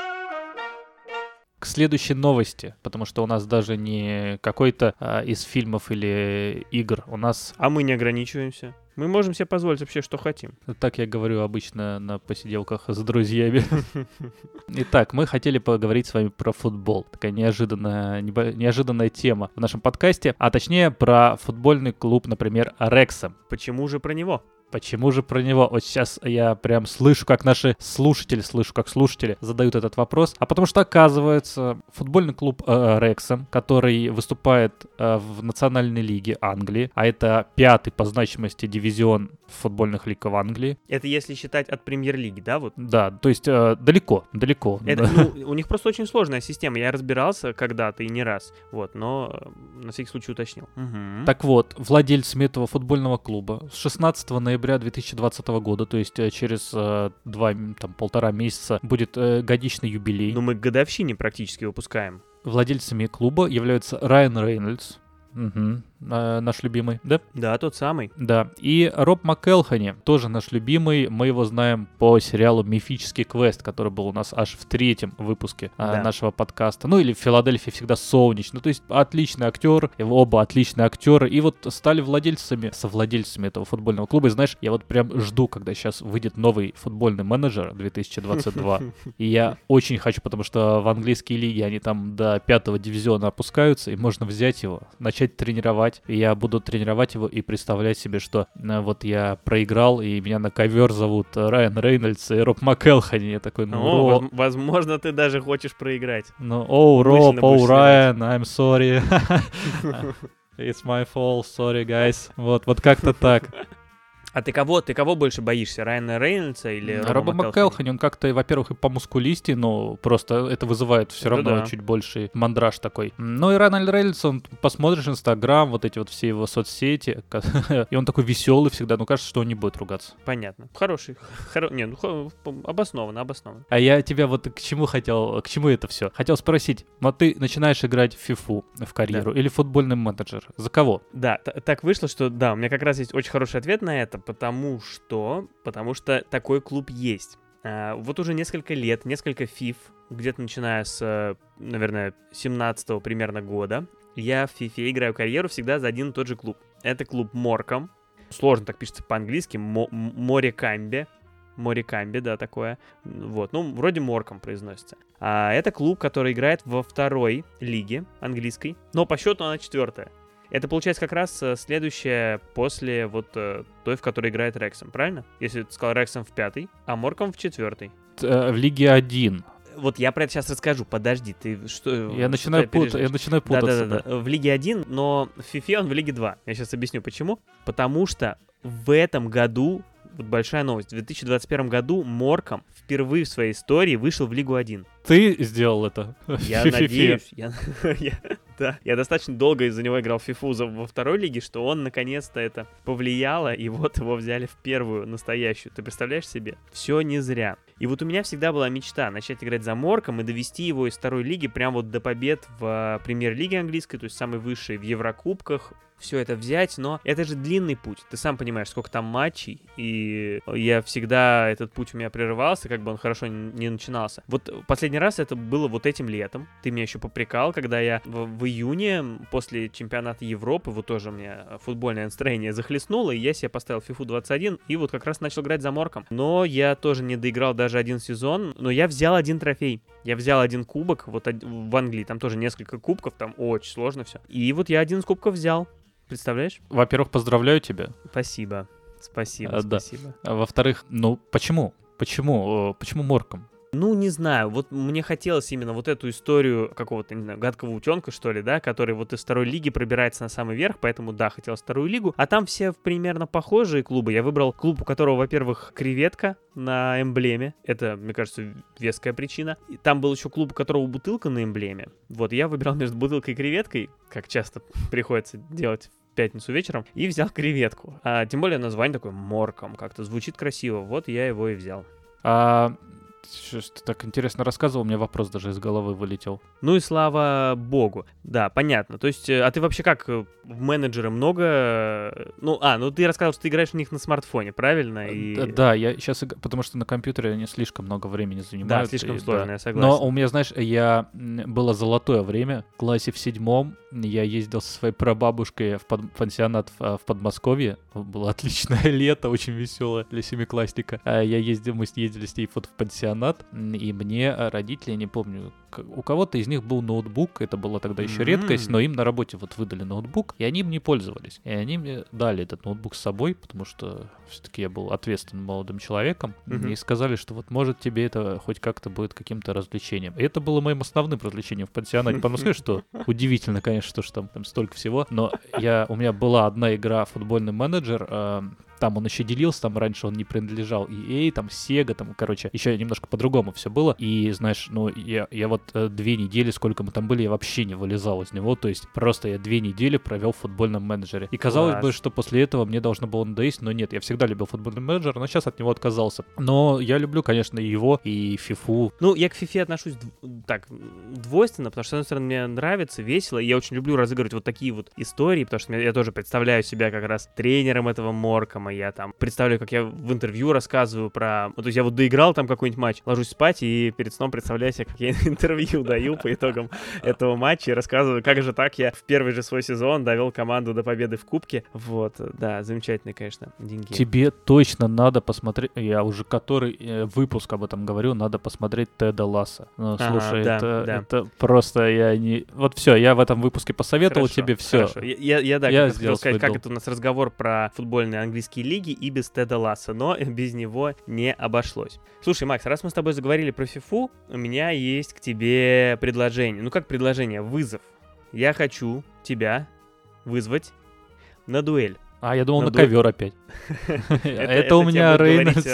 К следующей новости, потому что у нас даже не какой-то а, из фильмов или игр. У нас, А мы не ограничиваемся. Мы можем себе позволить вообще, что хотим. так я говорю обычно на посиделках с друзьями. Итак, мы хотели поговорить с вами про футбол. Такая неожиданная, неожиданная тема в нашем подкасте, а точнее про футбольный клуб, например, Рексом. Почему же про него? Почему же про него? Вот сейчас я прям слышу, как наши слушатели, слышу, как слушатели задают этот вопрос. А потому что, оказывается, футбольный клуб э, Рексом, который выступает э, в Национальной лиге Англии, а это пятый по значимости дивизион футбольных лиг в Англии. Это если считать от премьер-лиги, да, вот? Да, то есть э, далеко, далеко. Это, ну, у них просто очень сложная система. Я разбирался когда-то и не раз. Вот, но э, на всякий случай уточнил. Мгм. Так вот, владельцами этого футбольного клуба с 16 ноября 2020 года, то есть э, через э, два, там, полтора месяца будет э, годичный юбилей. Ну, мы к годовщине практически выпускаем. Владельцами клуба являются Райан Рейнольдс. Мгм. Э, наш любимый, да? Да, тот самый. Да. И Роб МакЭлхани, тоже наш любимый. Мы его знаем по сериалу «Мифический квест», который был у нас аж в третьем выпуске э, Да. нашего подкаста. Ну или в Филадельфии всегда солнечно. То есть отличный актер, оба отличные актеры. И вот стали владельцами, совладельцами этого футбольного клуба. И знаешь, я вот прям жду, когда сейчас выйдет новый футбольный менеджер 2022. И я очень хочу, потому что в английской лиге они там до пятого дивизиона опускаются, и можно взять его, начать тренировать. И я буду тренировать его и представлять себе, что э, вот я проиграл, и меня на ковер зовут Райан Рейнольдс и Роб МакЭлхани. Я такой, ну, О, Ро- воз- возможно, ты даже хочешь проиграть. ну, оу, Роб, оу, Райан, I'm sorry. It's my fault, sorry, guys. Вот, вот как-то так. А ты кого, ты кого больше боишься, Райана Рейнольдса или Роба, Роба? МакЭлхани, он как-то, во-первых, и по мускулисти, но просто это вызывает все Это равно да. чуть больше мандраж такой. Ну и Рональд Рейнольдс, он посмотришь Инстаграм, вот эти вот все его соцсети, и он такой веселый всегда, ну кажется, что он не будет ругаться. Понятно. Хороший. Хоро... Не, ну обоснованно, обоснованно. А я тебя вот к чему хотел, к чему это все? Хотел спросить, вот ты начинаешь играть в фифу в карьеру или футбольный менеджер, за кого? Да, так вышло, что да, у меня как раз есть очень хороший ответ на это, потому что, потому что такой клуб есть. А, вот уже несколько лет, несколько фиф, где-то начиная с, наверное, 17 примерно года, я в фифе играю карьеру всегда за один и тот же клуб. Это клуб Морком. Сложно так пишется по-английски. Морекамбе. Морекамбе, да, такое. Вот, ну, вроде Морком произносится. А это клуб, который играет во второй лиге английской, но по счету она четвертая. Это получается как раз э, следующее после вот э, той, в которой играет Рексом, правильно? Если ты сказал Рексом в пятый, а Морком в четвертый. Э, В Лиге 1. Вот я про это сейчас расскажу. Подожди, ты что? Я начинаю, пут- я начинаю путаться. Да-да-да, в Лиге 1, но в FIFA он в Лиге 2. Я сейчас объясню почему. Потому что в этом году, вот большая новость, в 2021 году Морком впервые в своей истории вышел в Лигу 1. Ты сделал это? Я надеюсь, я, я- да, я достаточно долго из-за него играл в фифу во второй лиге, что он наконец-то это повлияло, и вот его взяли в первую, настоящую. Ты представляешь себе? Все не зря. И вот у меня всегда была мечта начать играть за Морком и довести его из второй лиги прям вот до побед в э, премьер-лиге английской, то есть самой высшей, в Еврокубках, все это взять, но это же длинный путь. Ты сам понимаешь, сколько там матчей, и я всегда, этот путь у меня прерывался, как бы он хорошо не начинался. Вот последний раз это было вот этим летом. Ты меня еще попрекал, когда я в, в июне после чемпионата Европы, вот тоже мне футбольное настроение захлестнуло, и я себе поставил FIFA 21, и вот как раз начал играть за Морком. Но я тоже не доиграл даже один сезон, но я взял один трофей. Я взял один кубок, вот в Англии, там тоже несколько кубков, там очень сложно все. И вот я один из кубков взял. Представляешь? Во-первых, поздравляю тебя. Спасибо. Спасибо, А, да. спасибо. А во-вторых, ну почему? Почему? Э, Почему Морком? Ну, не знаю, вот мне хотелось именно вот эту историю какого-то, не знаю, гадкого утенка, что ли, да, который вот из второй лиги пробирается на самый верх, поэтому, да, хотелось вторую лигу. А там все примерно похожие клубы. Я выбрал клуб, у которого, во-первых, креветка на эмблеме. Это, мне кажется, веская причина. И там был еще клуб, у которого бутылка на эмблеме. Вот, я выбирал между бутылкой и креветкой, как часто приходится делать пятницу вечером, и взял креветку. А, тем более название такое морком, как-то звучит красиво. Вот я его и взял. А, что так интересно рассказывал, у меня вопрос даже из головы вылетел. Ну и слава богу. Да, понятно. То есть, э, а ты вообще как, э, в менеджеры много... э, Ну, а, ну ты рассказал, что ты играешь в них на смартфоне, правильно? И... Д- Да, я сейчас, потому что на компьютере они слишком много времени занимают. слишком и сложно, да. я согласен. Но у меня, знаешь, я было золотое время. В классе в седьмом я ездил со своей прабабушкой в под- пансионат в, а, в Подмосковье. Было отличное лето, очень веселое для семиклассника. А Я ездил, мы ездили с ней вот в пансионат, м, и мне а, родители, я не помню, у кого-то из них был ноутбук, это была тогда еще редкость, М. но им на работе вот выдали ноутбук, и они им не пользовались. И они мне дали этот ноутбук с собой, потому что все-таки я был ответственным молодым человеком, Мгм. и сказали, что вот может тебе это хоть как-то будет каким-то развлечением. И это было моим основным развлечением в пансионате. Потому что, что удивительно, конечно, что ж там, там столько всего, но я, у меня была одна игра футбольный менеджер, э, там он еще делился, там раньше он не принадлежал EA, там Sega, там, короче, еще немножко по-другому все было. И, знаешь, ну, я, я вот э, две недели, сколько мы там были, я вообще не вылезал из него, то есть просто я две недели провел в футбольном менеджере. И казалось Класс. бы, что после этого мне должно было надоесть, но нет, я всегда любил футбольный менеджер, но сейчас от него отказался. Но я люблю, конечно, и его, и фифу. Ну, я к фифе отношусь так, двойственно, потому что, с одной стороны, мне нравится, весело, и я очень люблю разыгрывать вот такие вот истории, потому что я тоже представляю себя как раз тренером этого Моркома, я там представляю, как я в интервью рассказываю про... Ну, то есть я вот доиграл там какой-нибудь матч, ложусь спать и перед сном представляю себе, как я интервью даю по итогам этого матча и рассказываю, как же так я в первый же свой сезон довел команду до победы в Кубке. Вот, да, замечательные, конечно, деньги. Тебе точно надо посмотреть, я уже который э, выпуск об этом говорю, надо посмотреть Теда Ласса. Ну, Ага, слушай, да, это, да. это просто я не... Вот все, я в этом выпуске посоветовал Хорошо, тебе все. хорошо. Я, я, я, да, Я хотел сказать, как долг. это у нас разговор про футбольные английские лиги и без Теда Ласса, но без него не обошлось. Слушай, Макс, раз мы с тобой заговорили про фифу, у меня есть к тебе предложение. Ну как предложение? Вызов. Я хочу тебя вызвать на дуэль. А, я думал, На на ковер опять. Это у меня Рейнольдс,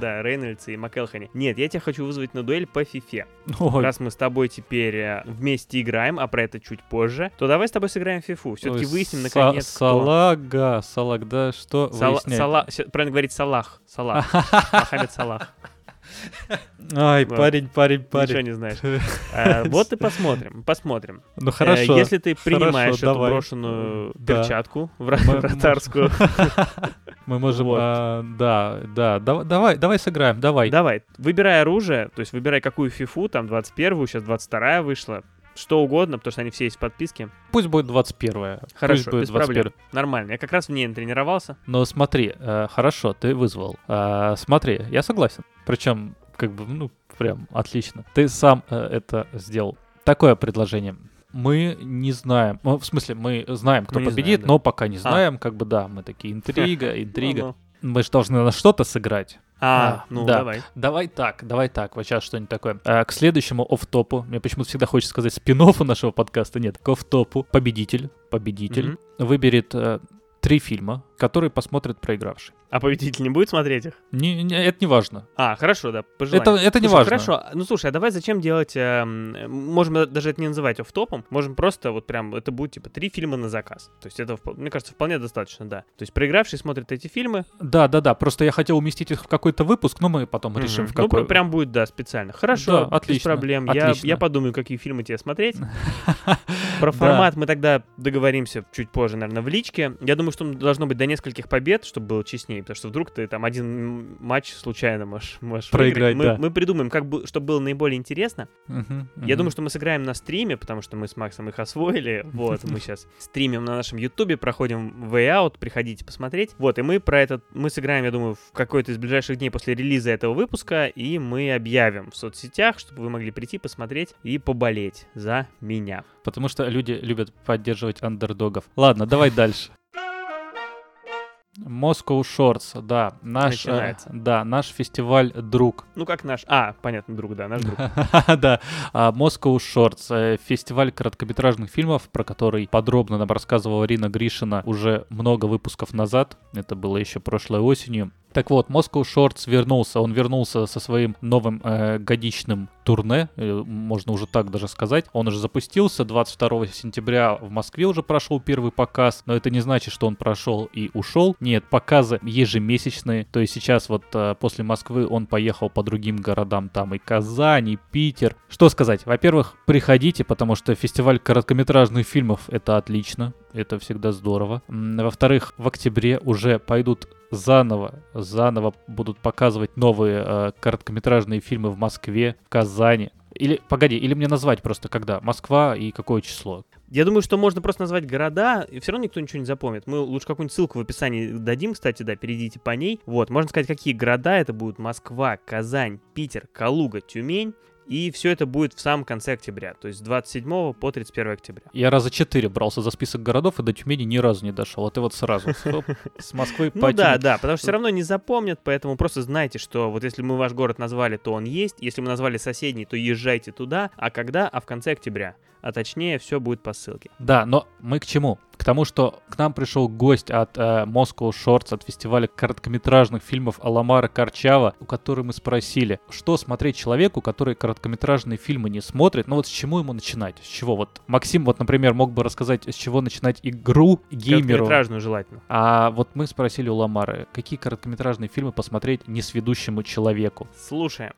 да. Рейнольдс и МакЭлхани. Нет, я тебя хочу вызвать на дуэль по фифе. Раз мы с тобой теперь э, вместе играем, а про это чуть позже, то давай с тобой сыграем фифу. Все-таки выясним, наконец. Салага, Салаг, да, что правильно говорить Салах. Салах. Мохаммед Салах. Ай, Да. парень, парень, Ничего парень. не знаешь. Э, Вот и посмотрим. Посмотрим. Ну Э, хорошо. Если ты принимаешь эту давай. брошенную Да. перчатку вратарскую, Мы можем, Вот. а, да, да, дав- давай, давай сыграем, давай. давай, выбирай оружие, то есть выбирай какую фифу, там 21-ю, сейчас 22-я вышла, что угодно, потому что они все есть в подписке. Пусть будет 21 Хорошо, Пусть будет без проблем. 21 Нормально. Я как раз в ней тренировался. Но смотри, э, хорошо, ты вызвал. А, смотри, я согласен. Причем, как бы, ну, прям отлично. Ты сам э, это сделал. Такое предложение. Мы не знаем, ну, в смысле, мы знаем, кто Мы победит, знаем, да. но пока не А. знаем, как бы, да, мы такие, интрига, интрига. Мы же должны на что-то сыграть. А, А, ну да. давай. Давай так, давай так, вот сейчас что-нибудь такое. А, к следующему офф-топу, мне почему-то всегда хочется сказать спин нашего подкаста, нет, к офф-топу, победитель, победитель Мгм. выберет э, три фильма, которые посмотрит проигравший. А победитель не будет смотреть их? Не, не- это не важно. А, хорошо, да, по Это, желанию. это не Слушай, важно. Хорошо, ну слушай, а давай зачем делать, э, можем даже это не называть офф-топом, можем просто вот прям, это будет типа три фильма на заказ. То есть это, мне кажется, вполне достаточно, да. То есть проигравший смотрит эти фильмы. Да, да, да. Просто я хотел уместить их в какой-то выпуск, но мы потом решим, Мгм. в какой. Ну, прям будет, да, специально. Хорошо, Да, без отлично, проблем. Я, отлично. я подумаю, какие фильмы тебе смотреть. Про формат мы тогда договоримся чуть позже, наверное, в личке. Я думаю, что должно быть до нескольких побед, чтобы было честнее, потому что вдруг ты там один матч случайно можешь, можешь Проиграть, выиграть. да. Мы, мы придумаем, как бы, чтобы было наиболее интересно. Мгм, Я мгм. думаю, что мы сыграем на стриме, потому что мы с Максом их освоили. Вот, мы сейчас стримим на нашем Ютубе, проходим Way Out, приходите посмотреть. Вот, и мы про этот, мы сыграем, я думаю, в какой-то из ближайших дней после релиза этого выпуска, и мы объявим в соцсетях, чтобы вы могли прийти, посмотреть и поболеть за меня. Потому что люди любят поддерживать андердогов. Ладно, давай дальше. Moscow Shorts, да, наш, э, да, наш фестиваль друг. Ну, как наш... А, понятно, друг, да, наш друг. да, а, Moscow Shorts, э, фестиваль короткометражных фильмов, про который подробно нам рассказывала Рина Гришина уже много выпусков назад. Это было еще прошлой осенью. Так вот, Moscow Shorts вернулся. Он вернулся со своим новым э, годичным турне, э, можно уже так даже сказать. Он уже запустился 22 сентября в Москве уже прошел первый показ, но это не значит, что он прошел и ушел. Нет, показы ежемесячные. То есть сейчас вот э, после Москвы он поехал по другим городам, там и Казань, и Питер. Что сказать? Во-первых, приходите, потому что фестиваль короткометражных фильмов это отлично, это всегда здорово. Во-вторых, в октябре уже пойдут заново, заново будут показывать новые э, короткометражные фильмы в Москве, в Казани. Или, погоди, или мне назвать просто когда? Москва и какое число? Я думаю, что можно просто назвать города, и все равно никто ничего не запомнит. Мы лучше какую-нибудь ссылку в описании дадим, кстати, да, перейдите по ней. Вот, можно сказать, какие города это будут. Москва, Казань, Питер, Калуга, Тюмень. И все это будет в самом конце октября, то есть с 27 по 31 октября. Я раза четыре брался за список городов и до Тюмени ни разу не дошел. А ты вот сразу с Москвы по Ну да, да, потому что все равно не запомнят, поэтому просто знайте, что вот если мы ваш город назвали, то он есть, если мы назвали соседний, то езжайте туда, а когда? А в конце октября. А точнее, все будет по ссылке. Да, но мы к чему? к тому, что к нам пришел гость от э, Moscow Shorts, от фестиваля короткометражных фильмов Аламара Карчава, у которой мы спросили, что смотреть человеку, который короткометражные фильмы не смотрит, ну вот с чему ему начинать? С чего вот? Максим вот, например, мог бы рассказать, с чего начинать игру геймеру. Короткометражную желательно. А вот мы спросили у Ламары, какие короткометражные фильмы посмотреть несведущему человеку? Слушаем.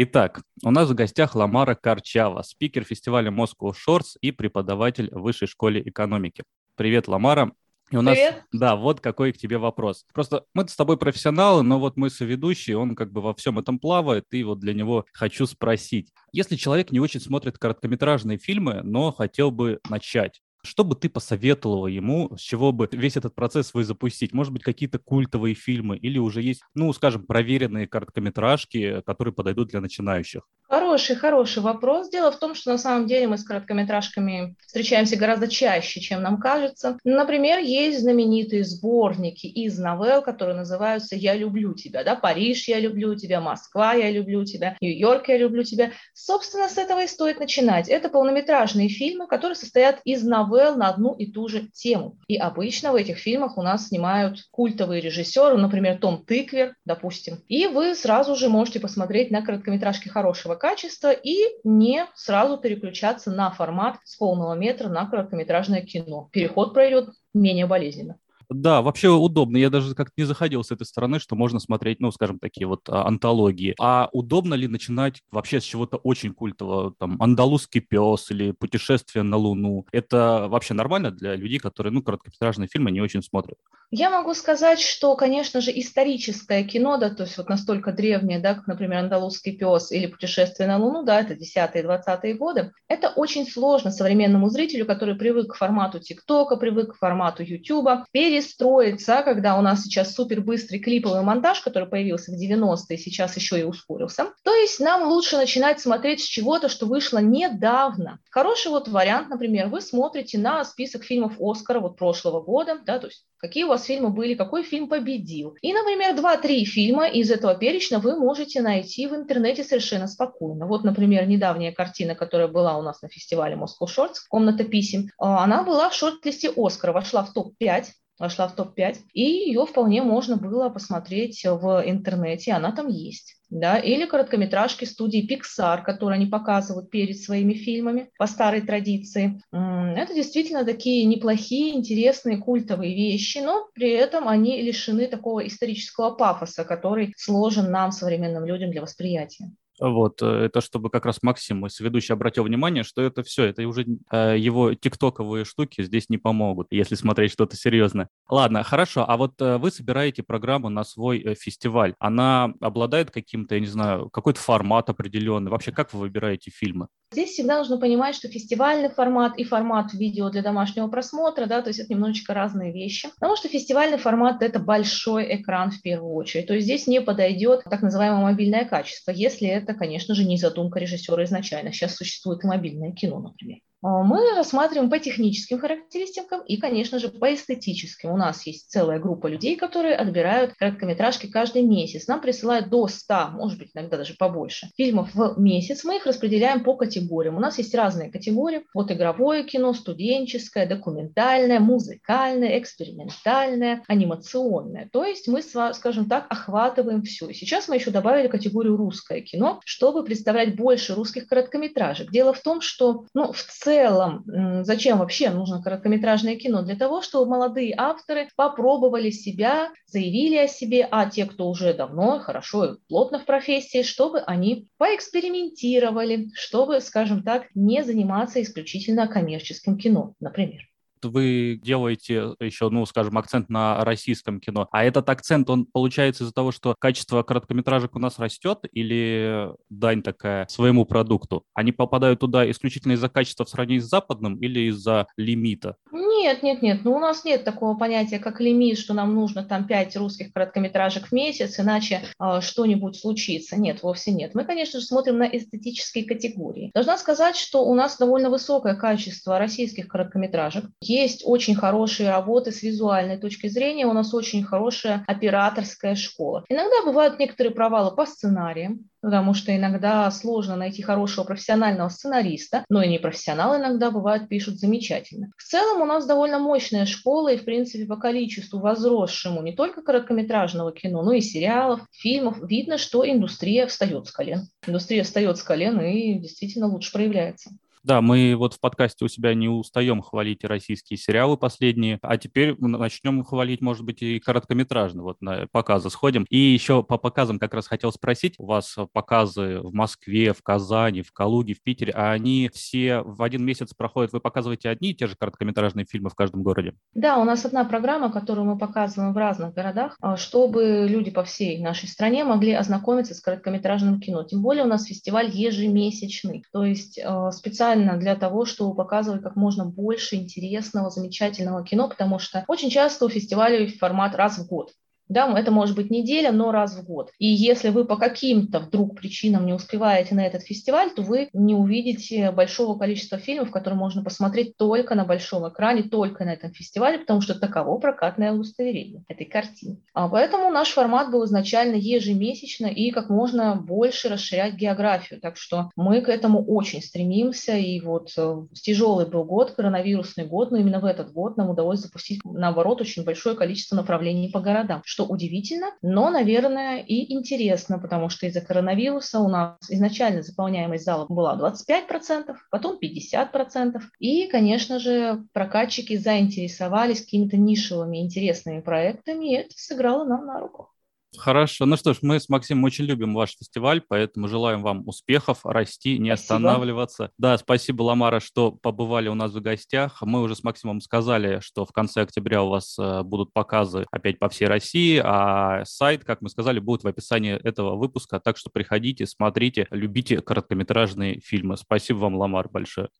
Итак, у нас в гостях Ламара Карчава, спикер фестиваля Moscow Shorts и преподаватель в Высшей школе экономики. Привет, Ламара. И у нас, Привет. да, вот какой к тебе вопрос. Просто мы с тобой профессионалы, но вот мой соведущий, он как бы во всем этом плавает, и вот для него хочу спросить. Если человек не очень смотрит короткометражные фильмы, но хотел бы начать, что бы ты посоветовала ему, с чего бы весь этот процесс свой запустить? Может быть, какие-то культовые фильмы или уже есть, ну, скажем, проверенные короткометражки, которые подойдут для начинающих? Хороший, хороший вопрос. Дело в том, что на самом деле мы с короткометражками встречаемся гораздо чаще, чем нам кажется. Например, есть знаменитые сборники из новелл, которые называются «Я люблю тебя», да, «Париж, я люблю тебя», «Москва, я люблю тебя», «Нью-Йорк, я люблю тебя». Собственно, с этого и стоит начинать. Это полнометражные фильмы, которые состоят из новелл на одну и ту же тему. И обычно в этих фильмах у нас снимают культовые режиссеры, например, Том Тыквер, допустим. И вы сразу же можете посмотреть на короткометражки хорошего качества и не сразу переключаться на формат с полного метра на короткометражное кино. Переход пройдет менее болезненно. Да, вообще удобно. Я даже как-то не заходил с этой стороны, что можно смотреть, ну, скажем, такие вот а, антологии. А удобно ли начинать вообще с чего-то очень культового, там, «Андалузский пес» или «Путешествие на Луну»? Это вообще нормально для людей, которые, ну, короткометражные фильмы не очень смотрят? Я могу сказать, что, конечно же, историческое кино, да, то есть вот настолько древнее, да, как, например, «Андалузский пес» или «Путешествие на Луну», да, это 10-е, 20-е годы, это очень сложно современному зрителю, который привык к формату ТикТока, привык к формату Ютуба, перестроиться, когда у нас сейчас супер быстрый клиповый монтаж, который появился в 90-е, сейчас еще и ускорился. То есть нам лучше начинать смотреть с чего-то, что вышло недавно. Хороший вот вариант, например, вы смотрите на список фильмов Оскара вот прошлого года, да, то есть какие у вас фильмы были, какой фильм победил. И, например, 2-3 фильма из этого перечня вы можете найти в интернете совершенно спокойно. Вот, например, недавняя картина, которая была у нас на фестивале Moscow Shorts, «Комната писем», а, она была в шорт-листе Оскара, вошла в топ-5 вошла в топ-5, и ее вполне можно было посмотреть в интернете, она там есть. Да, или короткометражки студии Pixar, которые они показывают перед своими фильмами по старой традиции. Это действительно такие неплохие, интересные, культовые вещи, но при этом они лишены такого исторического пафоса, который сложен нам, современным людям, для восприятия. Вот, э, это чтобы как раз Максим, мой соведущий, обратил внимание, что это все, это уже э, его тиктоковые штуки здесь не помогут, если смотреть что-то серьезное. Ладно, хорошо, а вот э, вы собираете программу на свой э, фестиваль, она обладает каким-то, я не знаю, какой-то формат определенный, вообще как вы выбираете фильмы? Здесь всегда нужно понимать, что фестивальный формат и формат видео для домашнего просмотра, да, то есть это немножечко разные вещи, потому что фестивальный формат – это большой экран в первую очередь, то есть здесь не подойдет так называемое мобильное качество, если это конечно же, не задумка режиссера изначально. Сейчас существует и мобильное кино, например. А, мы рассматриваем по техническим характеристикам и, конечно же, по эстетическим. У нас есть целая группа людей, которые отбирают короткометражки каждый месяц. Нам присылают до 100, может быть, иногда даже побольше, фильмов в месяц. Мы их распределяем по категориям. У нас есть разные категории. Вот игровое кино, студенческое, документальное, музыкальное, экспериментальное, анимационное. То есть мы, скажем так, охватываем все. Сейчас мы еще добавили категорию русское кино, чтобы представлять больше русских короткометражек. Дело в том, что ну, в целом целом, зачем вообще нужно короткометражное кино? Для того, чтобы молодые авторы попробовали себя, заявили о себе, а те, кто уже давно, хорошо и плотно в профессии, чтобы они поэкспериментировали, чтобы, скажем так, не заниматься исключительно коммерческим кино, например вы делаете еще, ну, скажем, акцент на российском кино, а этот акцент, он получается из-за того, что качество короткометражек у нас растет или дань такая своему продукту? Они попадают туда исключительно из-за качества в сравнении с западным или из-за лимита? Нет, нет, нет. Ну, у нас нет такого понятия, как лимит, что нам нужно там 5 русских короткометражек в месяц, иначе э, что-нибудь случится. Нет, вовсе нет. Мы, конечно же, смотрим на эстетические категории. Должна сказать, что у нас довольно высокое качество российских короткометражек. Есть очень хорошие работы с визуальной точки зрения, у нас очень хорошая операторская школа. Иногда бывают некоторые провалы по сценариям, потому что иногда сложно найти хорошего профессионального сценариста, но и непрофессионалы иногда бывают пишут замечательно. В целом у нас довольно мощная школа, и в принципе по количеству возросшему не только короткометражного кино, но и сериалов, фильмов, видно, что индустрия встает с колен. Индустрия встает с колен и действительно лучше проявляется. Да, мы вот в подкасте у себя не устаем хвалить российские сериалы последние, а теперь начнем хвалить, может быть, и короткометражные. Вот на показы сходим. И еще по показам как раз хотел спросить. У вас показы в Москве, в Казани, в Калуге, в Питере, а они все в один месяц проходят? Вы показываете одни и те же короткометражные фильмы в каждом городе? Да, у нас одна программа, которую мы показываем в разных городах, а, чтобы люди по всей нашей стране могли ознакомиться с короткометражным кино. Тем более у нас фестиваль ежемесячный, то есть а, специально специально для того, чтобы показывать как можно больше интересного, замечательного кино, потому что очень часто у фестиваля формат раз в год. Да, это может быть неделя, но раз в год. И если вы по каким-то вдруг причинам не успеваете на этот фестиваль, то вы не увидите большого количества фильмов, которые можно посмотреть только на большом экране, только на этом фестивале, потому что таково прокатное удостоверение этой картины. А поэтому наш формат был изначально ежемесячно и как можно больше расширять географию. Так что мы к этому очень стремимся. И вот э, тяжелый был год, коронавирусный год, но именно в этот год нам удалось запустить, наоборот, очень большое количество направлений по городам, что удивительно, но, наверное, и интересно, потому что из-за коронавируса у нас изначально заполняемость зала была 25%, потом 50%. И, конечно же, прокатчики заинтересовались какими-то нишевыми интересными проектами, и это сыграло нам на руку. Хорошо. Ну что ж, мы с Максимом очень любим ваш фестиваль, поэтому желаем вам успехов, расти, не спасибо. останавливаться. Да, спасибо, Ламара, что побывали у нас в гостях. Мы уже с Максимом сказали, что в конце октября у вас э, будут показы опять по всей России, а сайт, как мы сказали, будет в описании этого выпуска, так что приходите, смотрите, любите короткометражные фильмы. Спасибо вам, Ламар, большое.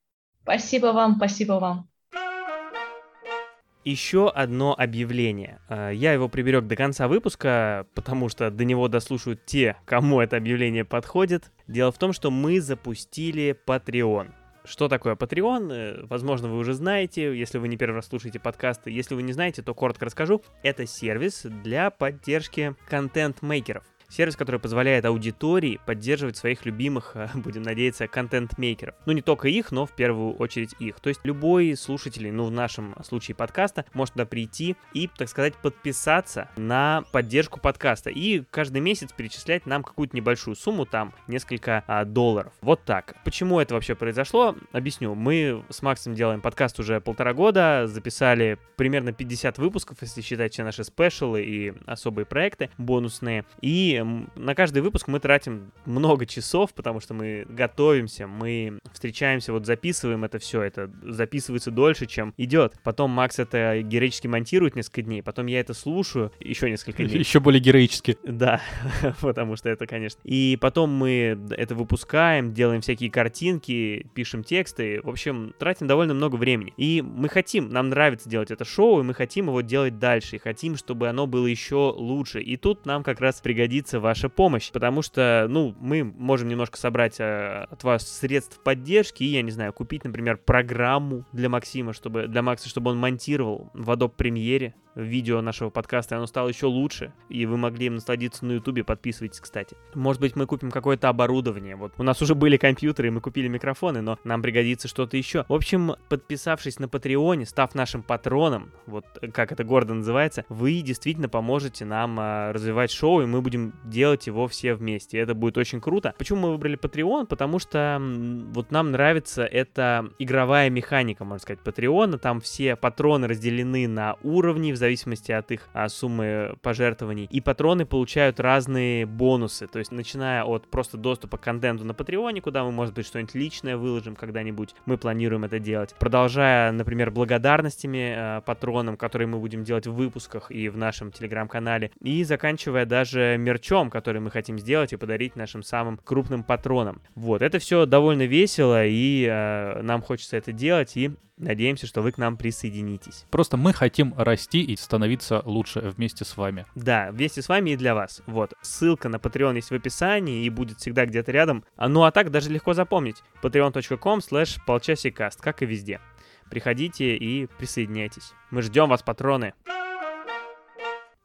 Спасибо вам, спасибо вам. Еще одно объявление. Э, я его приберег до конца выпуска, потому что до него дослушают те, кому это объявление подходит. Дело в том, что мы запустили Patreon. Что такое Patreon? Э, возможно, вы уже знаете, если вы не первый раз слушаете подкасты. Если вы не знаете, то коротко расскажу. Это сервис для поддержки контент-мейкеров. Сервис, который позволяет аудитории поддерживать своих любимых, будем надеяться, контент-мейкеров. Ну, не только их, но в первую очередь их. То есть любой слушатель, ну, в нашем случае подкаста, может туда прийти и, так сказать, подписаться на поддержку подкаста. И каждый месяц перечислять нам какую-то небольшую сумму, там, несколько а, долларов. Вот так. Почему это вообще произошло? Объясню. Мы с Максом делаем подкаст уже полтора года, записали примерно 50 выпусков, если считать все наши спешалы и особые проекты бонусные. И на каждый выпуск мы тратим много часов, потому что мы готовимся, мы встречаемся, вот записываем это все, это записывается дольше, чем идет. Потом Макс это героически монтирует несколько дней, потом я это слушаю еще несколько дней. Еще более героически. Да, потому что это, конечно. И потом мы это выпускаем, делаем всякие картинки, пишем тексты, в общем, тратим довольно много времени. И мы хотим, нам нравится делать это шоу, и мы хотим его делать дальше, и хотим, чтобы оно было еще лучше. И тут нам как раз пригодится пригодится ваша помощь, потому что, ну, мы можем немножко собрать э, от вас средств поддержки и, я не знаю, купить, например, программу для Максима, чтобы, для Макса, чтобы он монтировал в Adobe Premiere видео нашего подкаста, оно стало еще лучше, и вы могли им насладиться на ютубе, подписывайтесь, кстати. Может быть, мы купим какое-то оборудование, вот у нас уже были компьютеры, мы купили микрофоны, но нам пригодится что-то еще. В общем, подписавшись на Патреоне, став нашим патроном, вот как это гордо называется, вы действительно поможете нам а, развивать шоу, и мы будем делать его все вместе. Это будет очень круто. Почему мы выбрали Patreon? Потому что вот нам нравится эта игровая механика, можно сказать, Патреона. Там все патроны разделены на уровни в зависимости от их а, суммы пожертвований. И патроны получают разные бонусы. То есть, начиная от просто доступа к контенту на Патреоне, куда мы, может быть, что-нибудь личное выложим когда-нибудь. Мы планируем это делать. Продолжая, например, благодарностями э, патронам, которые мы будем делать в выпусках и в нашем телеграм-канале. И заканчивая даже мерч мерчом, который мы хотим сделать и подарить нашим самым крупным патронам. Вот, это все довольно весело, и э, нам хочется это делать, и Надеемся, что вы к нам присоединитесь. Просто мы хотим расти и становиться лучше вместе с вами. Да, вместе с вами и для вас. Вот, ссылка на Patreon есть в описании и будет всегда где-то рядом. А ну а так даже легко запомнить. patreon.com slash полчасикаст, как и везде. Приходите и присоединяйтесь. Мы ждем вас, патроны.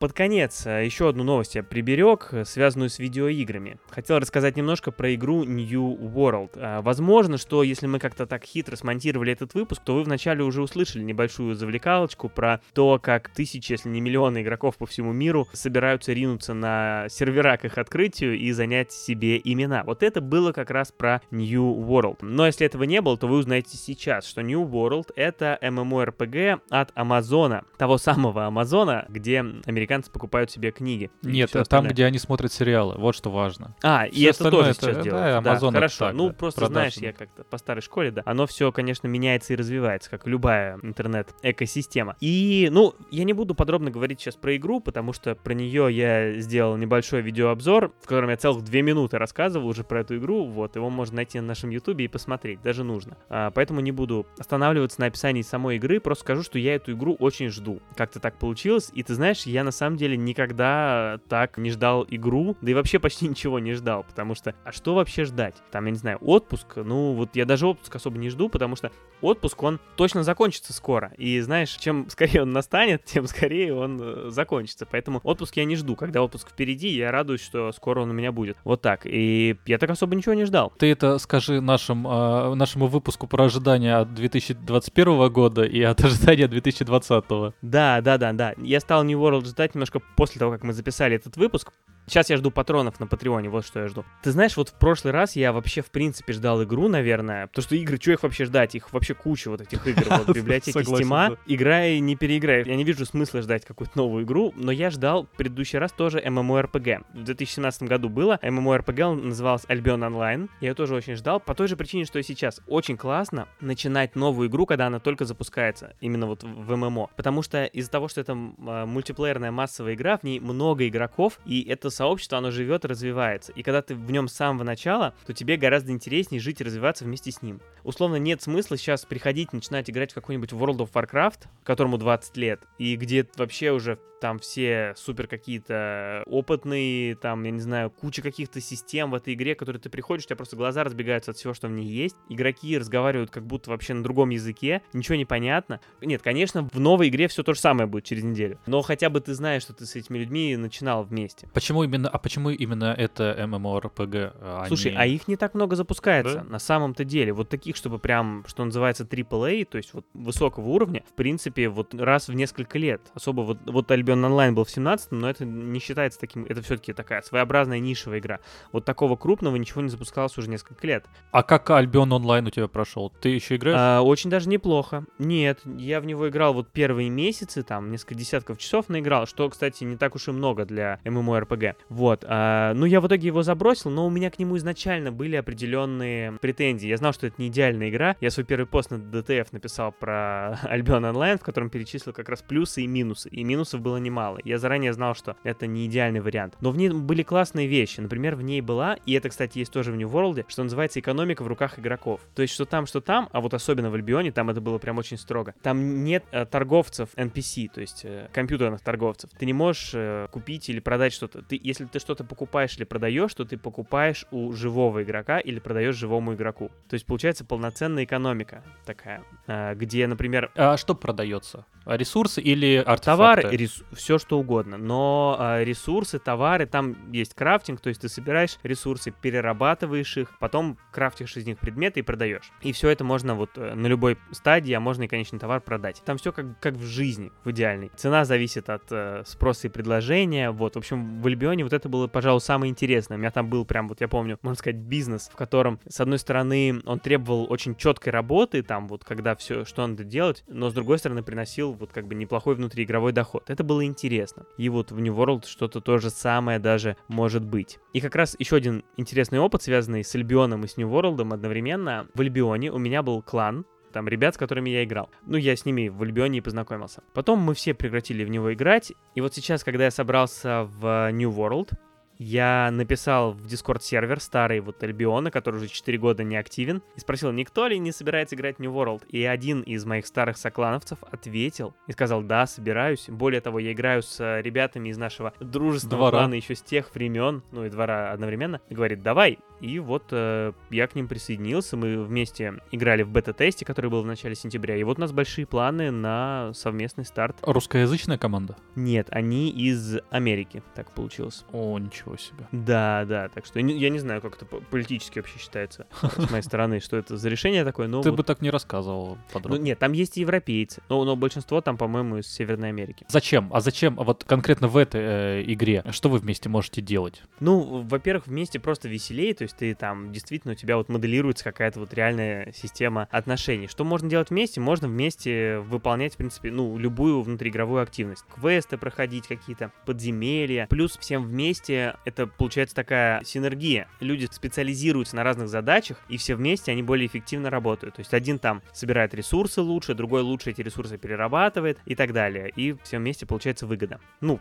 Под конец э, еще одну новость я приберег, э, связанную с видеоиграми. Хотел рассказать немножко про игру New World. А, возможно, что если мы как-то так хитро смонтировали этот выпуск, то вы вначале уже услышали небольшую завлекалочку про то, как тысячи, если не миллионы игроков по всему миру собираются ринуться на сервера к их открытию и занять себе имена. Вот это было как раз про New World. Но если этого не было, то вы узнаете сейчас, что New World — это MMORPG от Амазона, того самого Амазона, где американцы покупают себе книги. Нет, там, где они смотрят сериалы, вот что важно. А, все и это тоже это, сейчас да, делают. Да, Amazon да, хорошо. Так, ну, да, просто продажи. знаешь, я как-то по старой школе, да, оно все, конечно, меняется и развивается, как любая интернет-экосистема. И, ну, я не буду подробно говорить сейчас про игру, потому что про нее я сделал небольшой видеообзор, в котором я целых две минуты рассказывал уже про эту игру, вот, его можно найти на нашем ютубе и посмотреть, даже нужно. А, поэтому не буду останавливаться на описании самой игры, просто скажу, что я эту игру очень жду. Как-то так получилось, и ты знаешь, я на самом деле никогда так не ждал игру, да и вообще почти ничего не ждал, потому что, а что вообще ждать? Там, я не знаю, отпуск, ну, вот я даже отпуск особо не жду, потому что отпуск, он точно закончится скоро, и знаешь, чем скорее он настанет, тем скорее он э, закончится, поэтому отпуск я не жду, когда отпуск впереди, я радуюсь, что скоро он у меня будет. Вот так, и я так особо ничего не ждал. Ты это скажи нашим, э, нашему выпуску про ожидания от 2021 года и от ожидания 2020. Да, да, да, да. Я стал New World ждать немножко после того, как мы записали этот выпуск. Сейчас я жду патронов на Патреоне, вот что я жду. Ты знаешь, вот в прошлый раз я вообще в принципе ждал игру, наверное, потому что игры, что их вообще ждать? Их вообще куча вот этих игр. Вот в библиотеке Стима, играй, не переиграй. Я не вижу смысла ждать какую-то новую игру, но я ждал в предыдущий раз тоже MMORPG. В 2017 году было MMORPG, он назывался Albion Online. Я ее тоже очень ждал, по той же причине, что и сейчас. Очень классно начинать новую игру, когда она только запускается, именно вот в ММО. Потому что из-за того, что это а, мультиплеерная массовая игра, в ней много игроков, и это сообщество, оно живет и развивается. И когда ты в нем с самого начала, то тебе гораздо интереснее жить и развиваться вместе с ним. Условно, нет смысла сейчас приходить, начинать играть в какой-нибудь World of Warcraft, которому 20 лет, и где вообще уже там все супер какие-то опытные, там, я не знаю, куча каких-то систем в этой игре, которые ты приходишь, у тебя просто глаза разбегаются от всего, что в ней есть. Игроки разговаривают как будто вообще на другом языке, ничего не понятно. Нет, конечно, в новой игре все то же самое будет через неделю. Но хотя бы ты знаешь, что ты с этими людьми начинал вместе. Почему именно, а почему именно это MMORPG? а Слушай, не- а их не так много запускается Да? на самом-то деле. Вот таких, чтобы прям, что называется, AAA, то есть вот высокого уровня, в принципе, вот раз в несколько лет. Особо вот, вот Albion Online был в 17 но это не считается таким, это все-таки такая своеобразная нишевая игра. Вот такого крупного ничего не запускалось уже несколько лет. А как Альбион онлайн у тебя прошел? Ты еще играешь? А, очень даже неплохо. Нет, я в него играл вот первые месяцы, там, несколько десятков часов наиграл, что, кстати, не так уж и много для MMORPG. Вот. а, ну, я в итоге его забросил, но у меня к нему изначально были определенные претензии. Я знал, что это не идеальная игра. Я свой первый пост на DTF написал про Albion Online, в котором перечислил как раз плюсы и минусы. И минусов было немало. Я заранее знал, что это не идеальный вариант. Но в ней были классные вещи. Например, в ней была, и это, кстати, есть тоже в New World, что называется экономика в руках игроков. То есть, что там, что там, а вот особенно в Альбионе, там это было прям очень строго. Там нет э, торговцев NPC, то есть э, компьютерных торговцев. Ты не можешь э, купить или продать что-то. Ты, если ты что-то покупаешь или продаешь, то ты покупаешь у живого игрока или продаешь живому игроку. То есть, получается полноценная экономика такая, э, где, например, А что продается? А Ресурсы или артефакты? Товары, все что угодно, но а, ресурсы, товары, там есть крафтинг, то есть ты собираешь ресурсы, перерабатываешь их, потом крафтишь из них предметы и продаешь. И все это можно вот э, на любой стадии, а можно и конечный товар продать. Там все как, как в жизни, в идеальной. Цена зависит от э, спроса и предложения, вот. В общем, в Альбионе вот это было, пожалуй, самое интересное. У меня там был прям, вот я помню, можно сказать, бизнес, в котором, с одной стороны, он требовал очень четкой работы, там вот, когда все, что надо делать, но с другой стороны, приносил вот как бы неплохой внутриигровой доход. Это было интересно. И вот в New World что-то то же самое даже может быть. И как раз еще один интересный опыт, связанный с Альбионом и с New World одновременно. В Альбионе у меня был клан, там ребят, с которыми я играл. Ну, я с ними в Альбионе и познакомился. Потом мы все прекратили в него играть, и вот сейчас, когда я собрался в New World, я написал в Discord сервер старый вот Альбиона, который уже 4 года не активен, и спросил, никто ли не собирается играть в New World. И один из моих старых соклановцев ответил и сказал, да, собираюсь. Более того, я играю с э, ребятами из нашего дружественного Двора. клана еще с тех времен, ну и двора одновременно, и говорит, давай. И вот э, я к ним присоединился, мы вместе играли в бета-тесте, который был в начале сентября, и вот у нас большие планы на совместный старт. Русскоязычная команда? Нет, они из Америки, так получилось. О, ничего себе. Да, да, так что я не, я не знаю, как это по- политически вообще считается с моей стороны, что это за решение такое, но Ты бы так не рассказывал Ну подробно. нет, там есть европейцы, но, но большинство там, по-моему, из Северной Америки. Зачем? А зачем вот конкретно в этой э, игре? Что вы вместе можете делать? Ну, во-первых, вместе просто веселее, то есть ты там действительно у тебя вот моделируется какая-то вот реальная система отношений. Что можно делать вместе? Можно вместе выполнять, в принципе, ну, любую внутриигровую активность. Квесты проходить какие-то, подземелья. Плюс всем вместе это получается такая синергия. Люди специализируются на разных задачах, и все вместе они более эффективно работают. То есть один там собирает ресурсы лучше, другой лучше эти ресурсы перерабатывает и так далее. И все вместе получается выгода. Ну,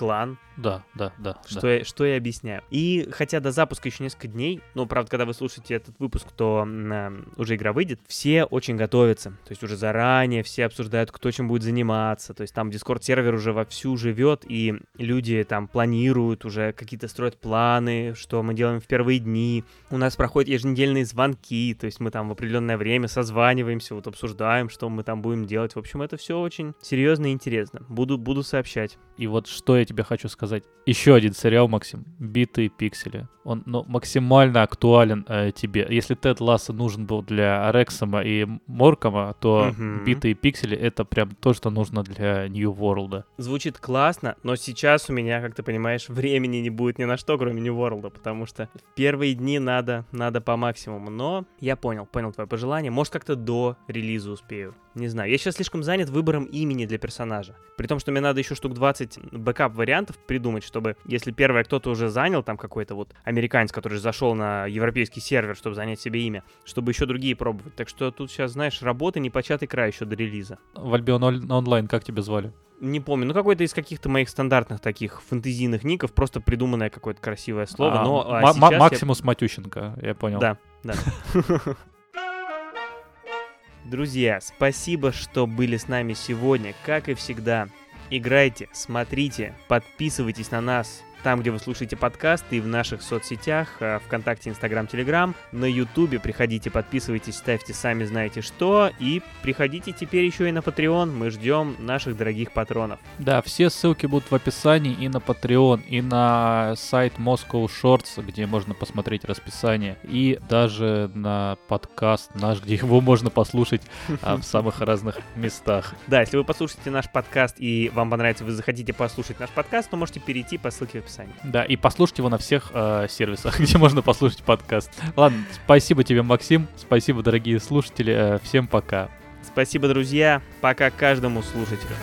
клан, Да, да, да. что, да. я, что я объясняю. И хотя до запуска еще несколько дней, но, правда, когда вы слушаете этот выпуск, то э, уже игра выйдет, все очень готовятся. То есть уже заранее все обсуждают, кто чем будет заниматься. То есть там Discord-сервер уже вовсю живет, и люди там планируют, уже какие-то строят планы, что мы делаем в первые дни. У нас проходят еженедельные звонки, то есть мы там в определенное время созваниваемся, вот обсуждаем, что мы там будем делать. В общем, это все очень серьезно и интересно. Буду, буду сообщать. И вот что я тебе хочу сказать. Еще один сериал, Максим. Битые пиксели. Он ну, максимально актуален э, тебе. Если Тед Ласса нужен был для Рексома и Моркома, то Мгм. битые пиксели это прям то, что нужно для Нью Ворлда. Звучит классно, но сейчас у меня, как ты понимаешь, времени не будет ни на что, кроме New World, потому что в первые дни надо, надо по максимуму. Но я понял, понял твое пожелание. Может, как-то до релиза успею. Не знаю. Я сейчас слишком занят выбором имени для персонажа. При том, что мне надо еще штук 20 бэкап-вариантов придумать, чтобы, если первое кто-то уже занял, там какой-то вот американец, который зашел на европейский сервер, чтобы занять себе имя, чтобы еще другие пробовать. Так что тут сейчас, знаешь, работа непочатый край еще до релиза. В Альбион онлайн как тебя звали? Не помню, ну какой-то из каких-то моих стандартных таких фэнтезийных ников, просто придуманное какое-то красивое слово, А, но а, Ма- сейчас я- Максимус Матющенко, я понял. Да, да. Друзья, спасибо, что были с нами сегодня, как и всегда. Играйте, смотрите, подписывайтесь на нас там, где вы слушаете подкасты, и в наших соцсетях, э, ВКонтакте, Инстаграм, Телеграм, на Ютубе. Приходите, подписывайтесь, ставьте сами знаете что, и приходите теперь еще и на Patreon. Мы ждем наших дорогих патронов. Да, все ссылки будут в описании и на Patreon, и на сайт Moscow Shorts, где можно посмотреть расписание, и даже на подкаст наш, где его можно послушать а, в самых разных местах. Да, если вы послушаете наш подкаст и вам понравится, вы захотите послушать наш подкаст, то можете перейти по ссылке в описании. Да, и послушать его на всех э, сервисах, где можно послушать подкаст. Ладно, спасибо тебе, Максим, спасибо, дорогие слушатели, э, всем пока. Спасибо, друзья. Пока каждому слушателю.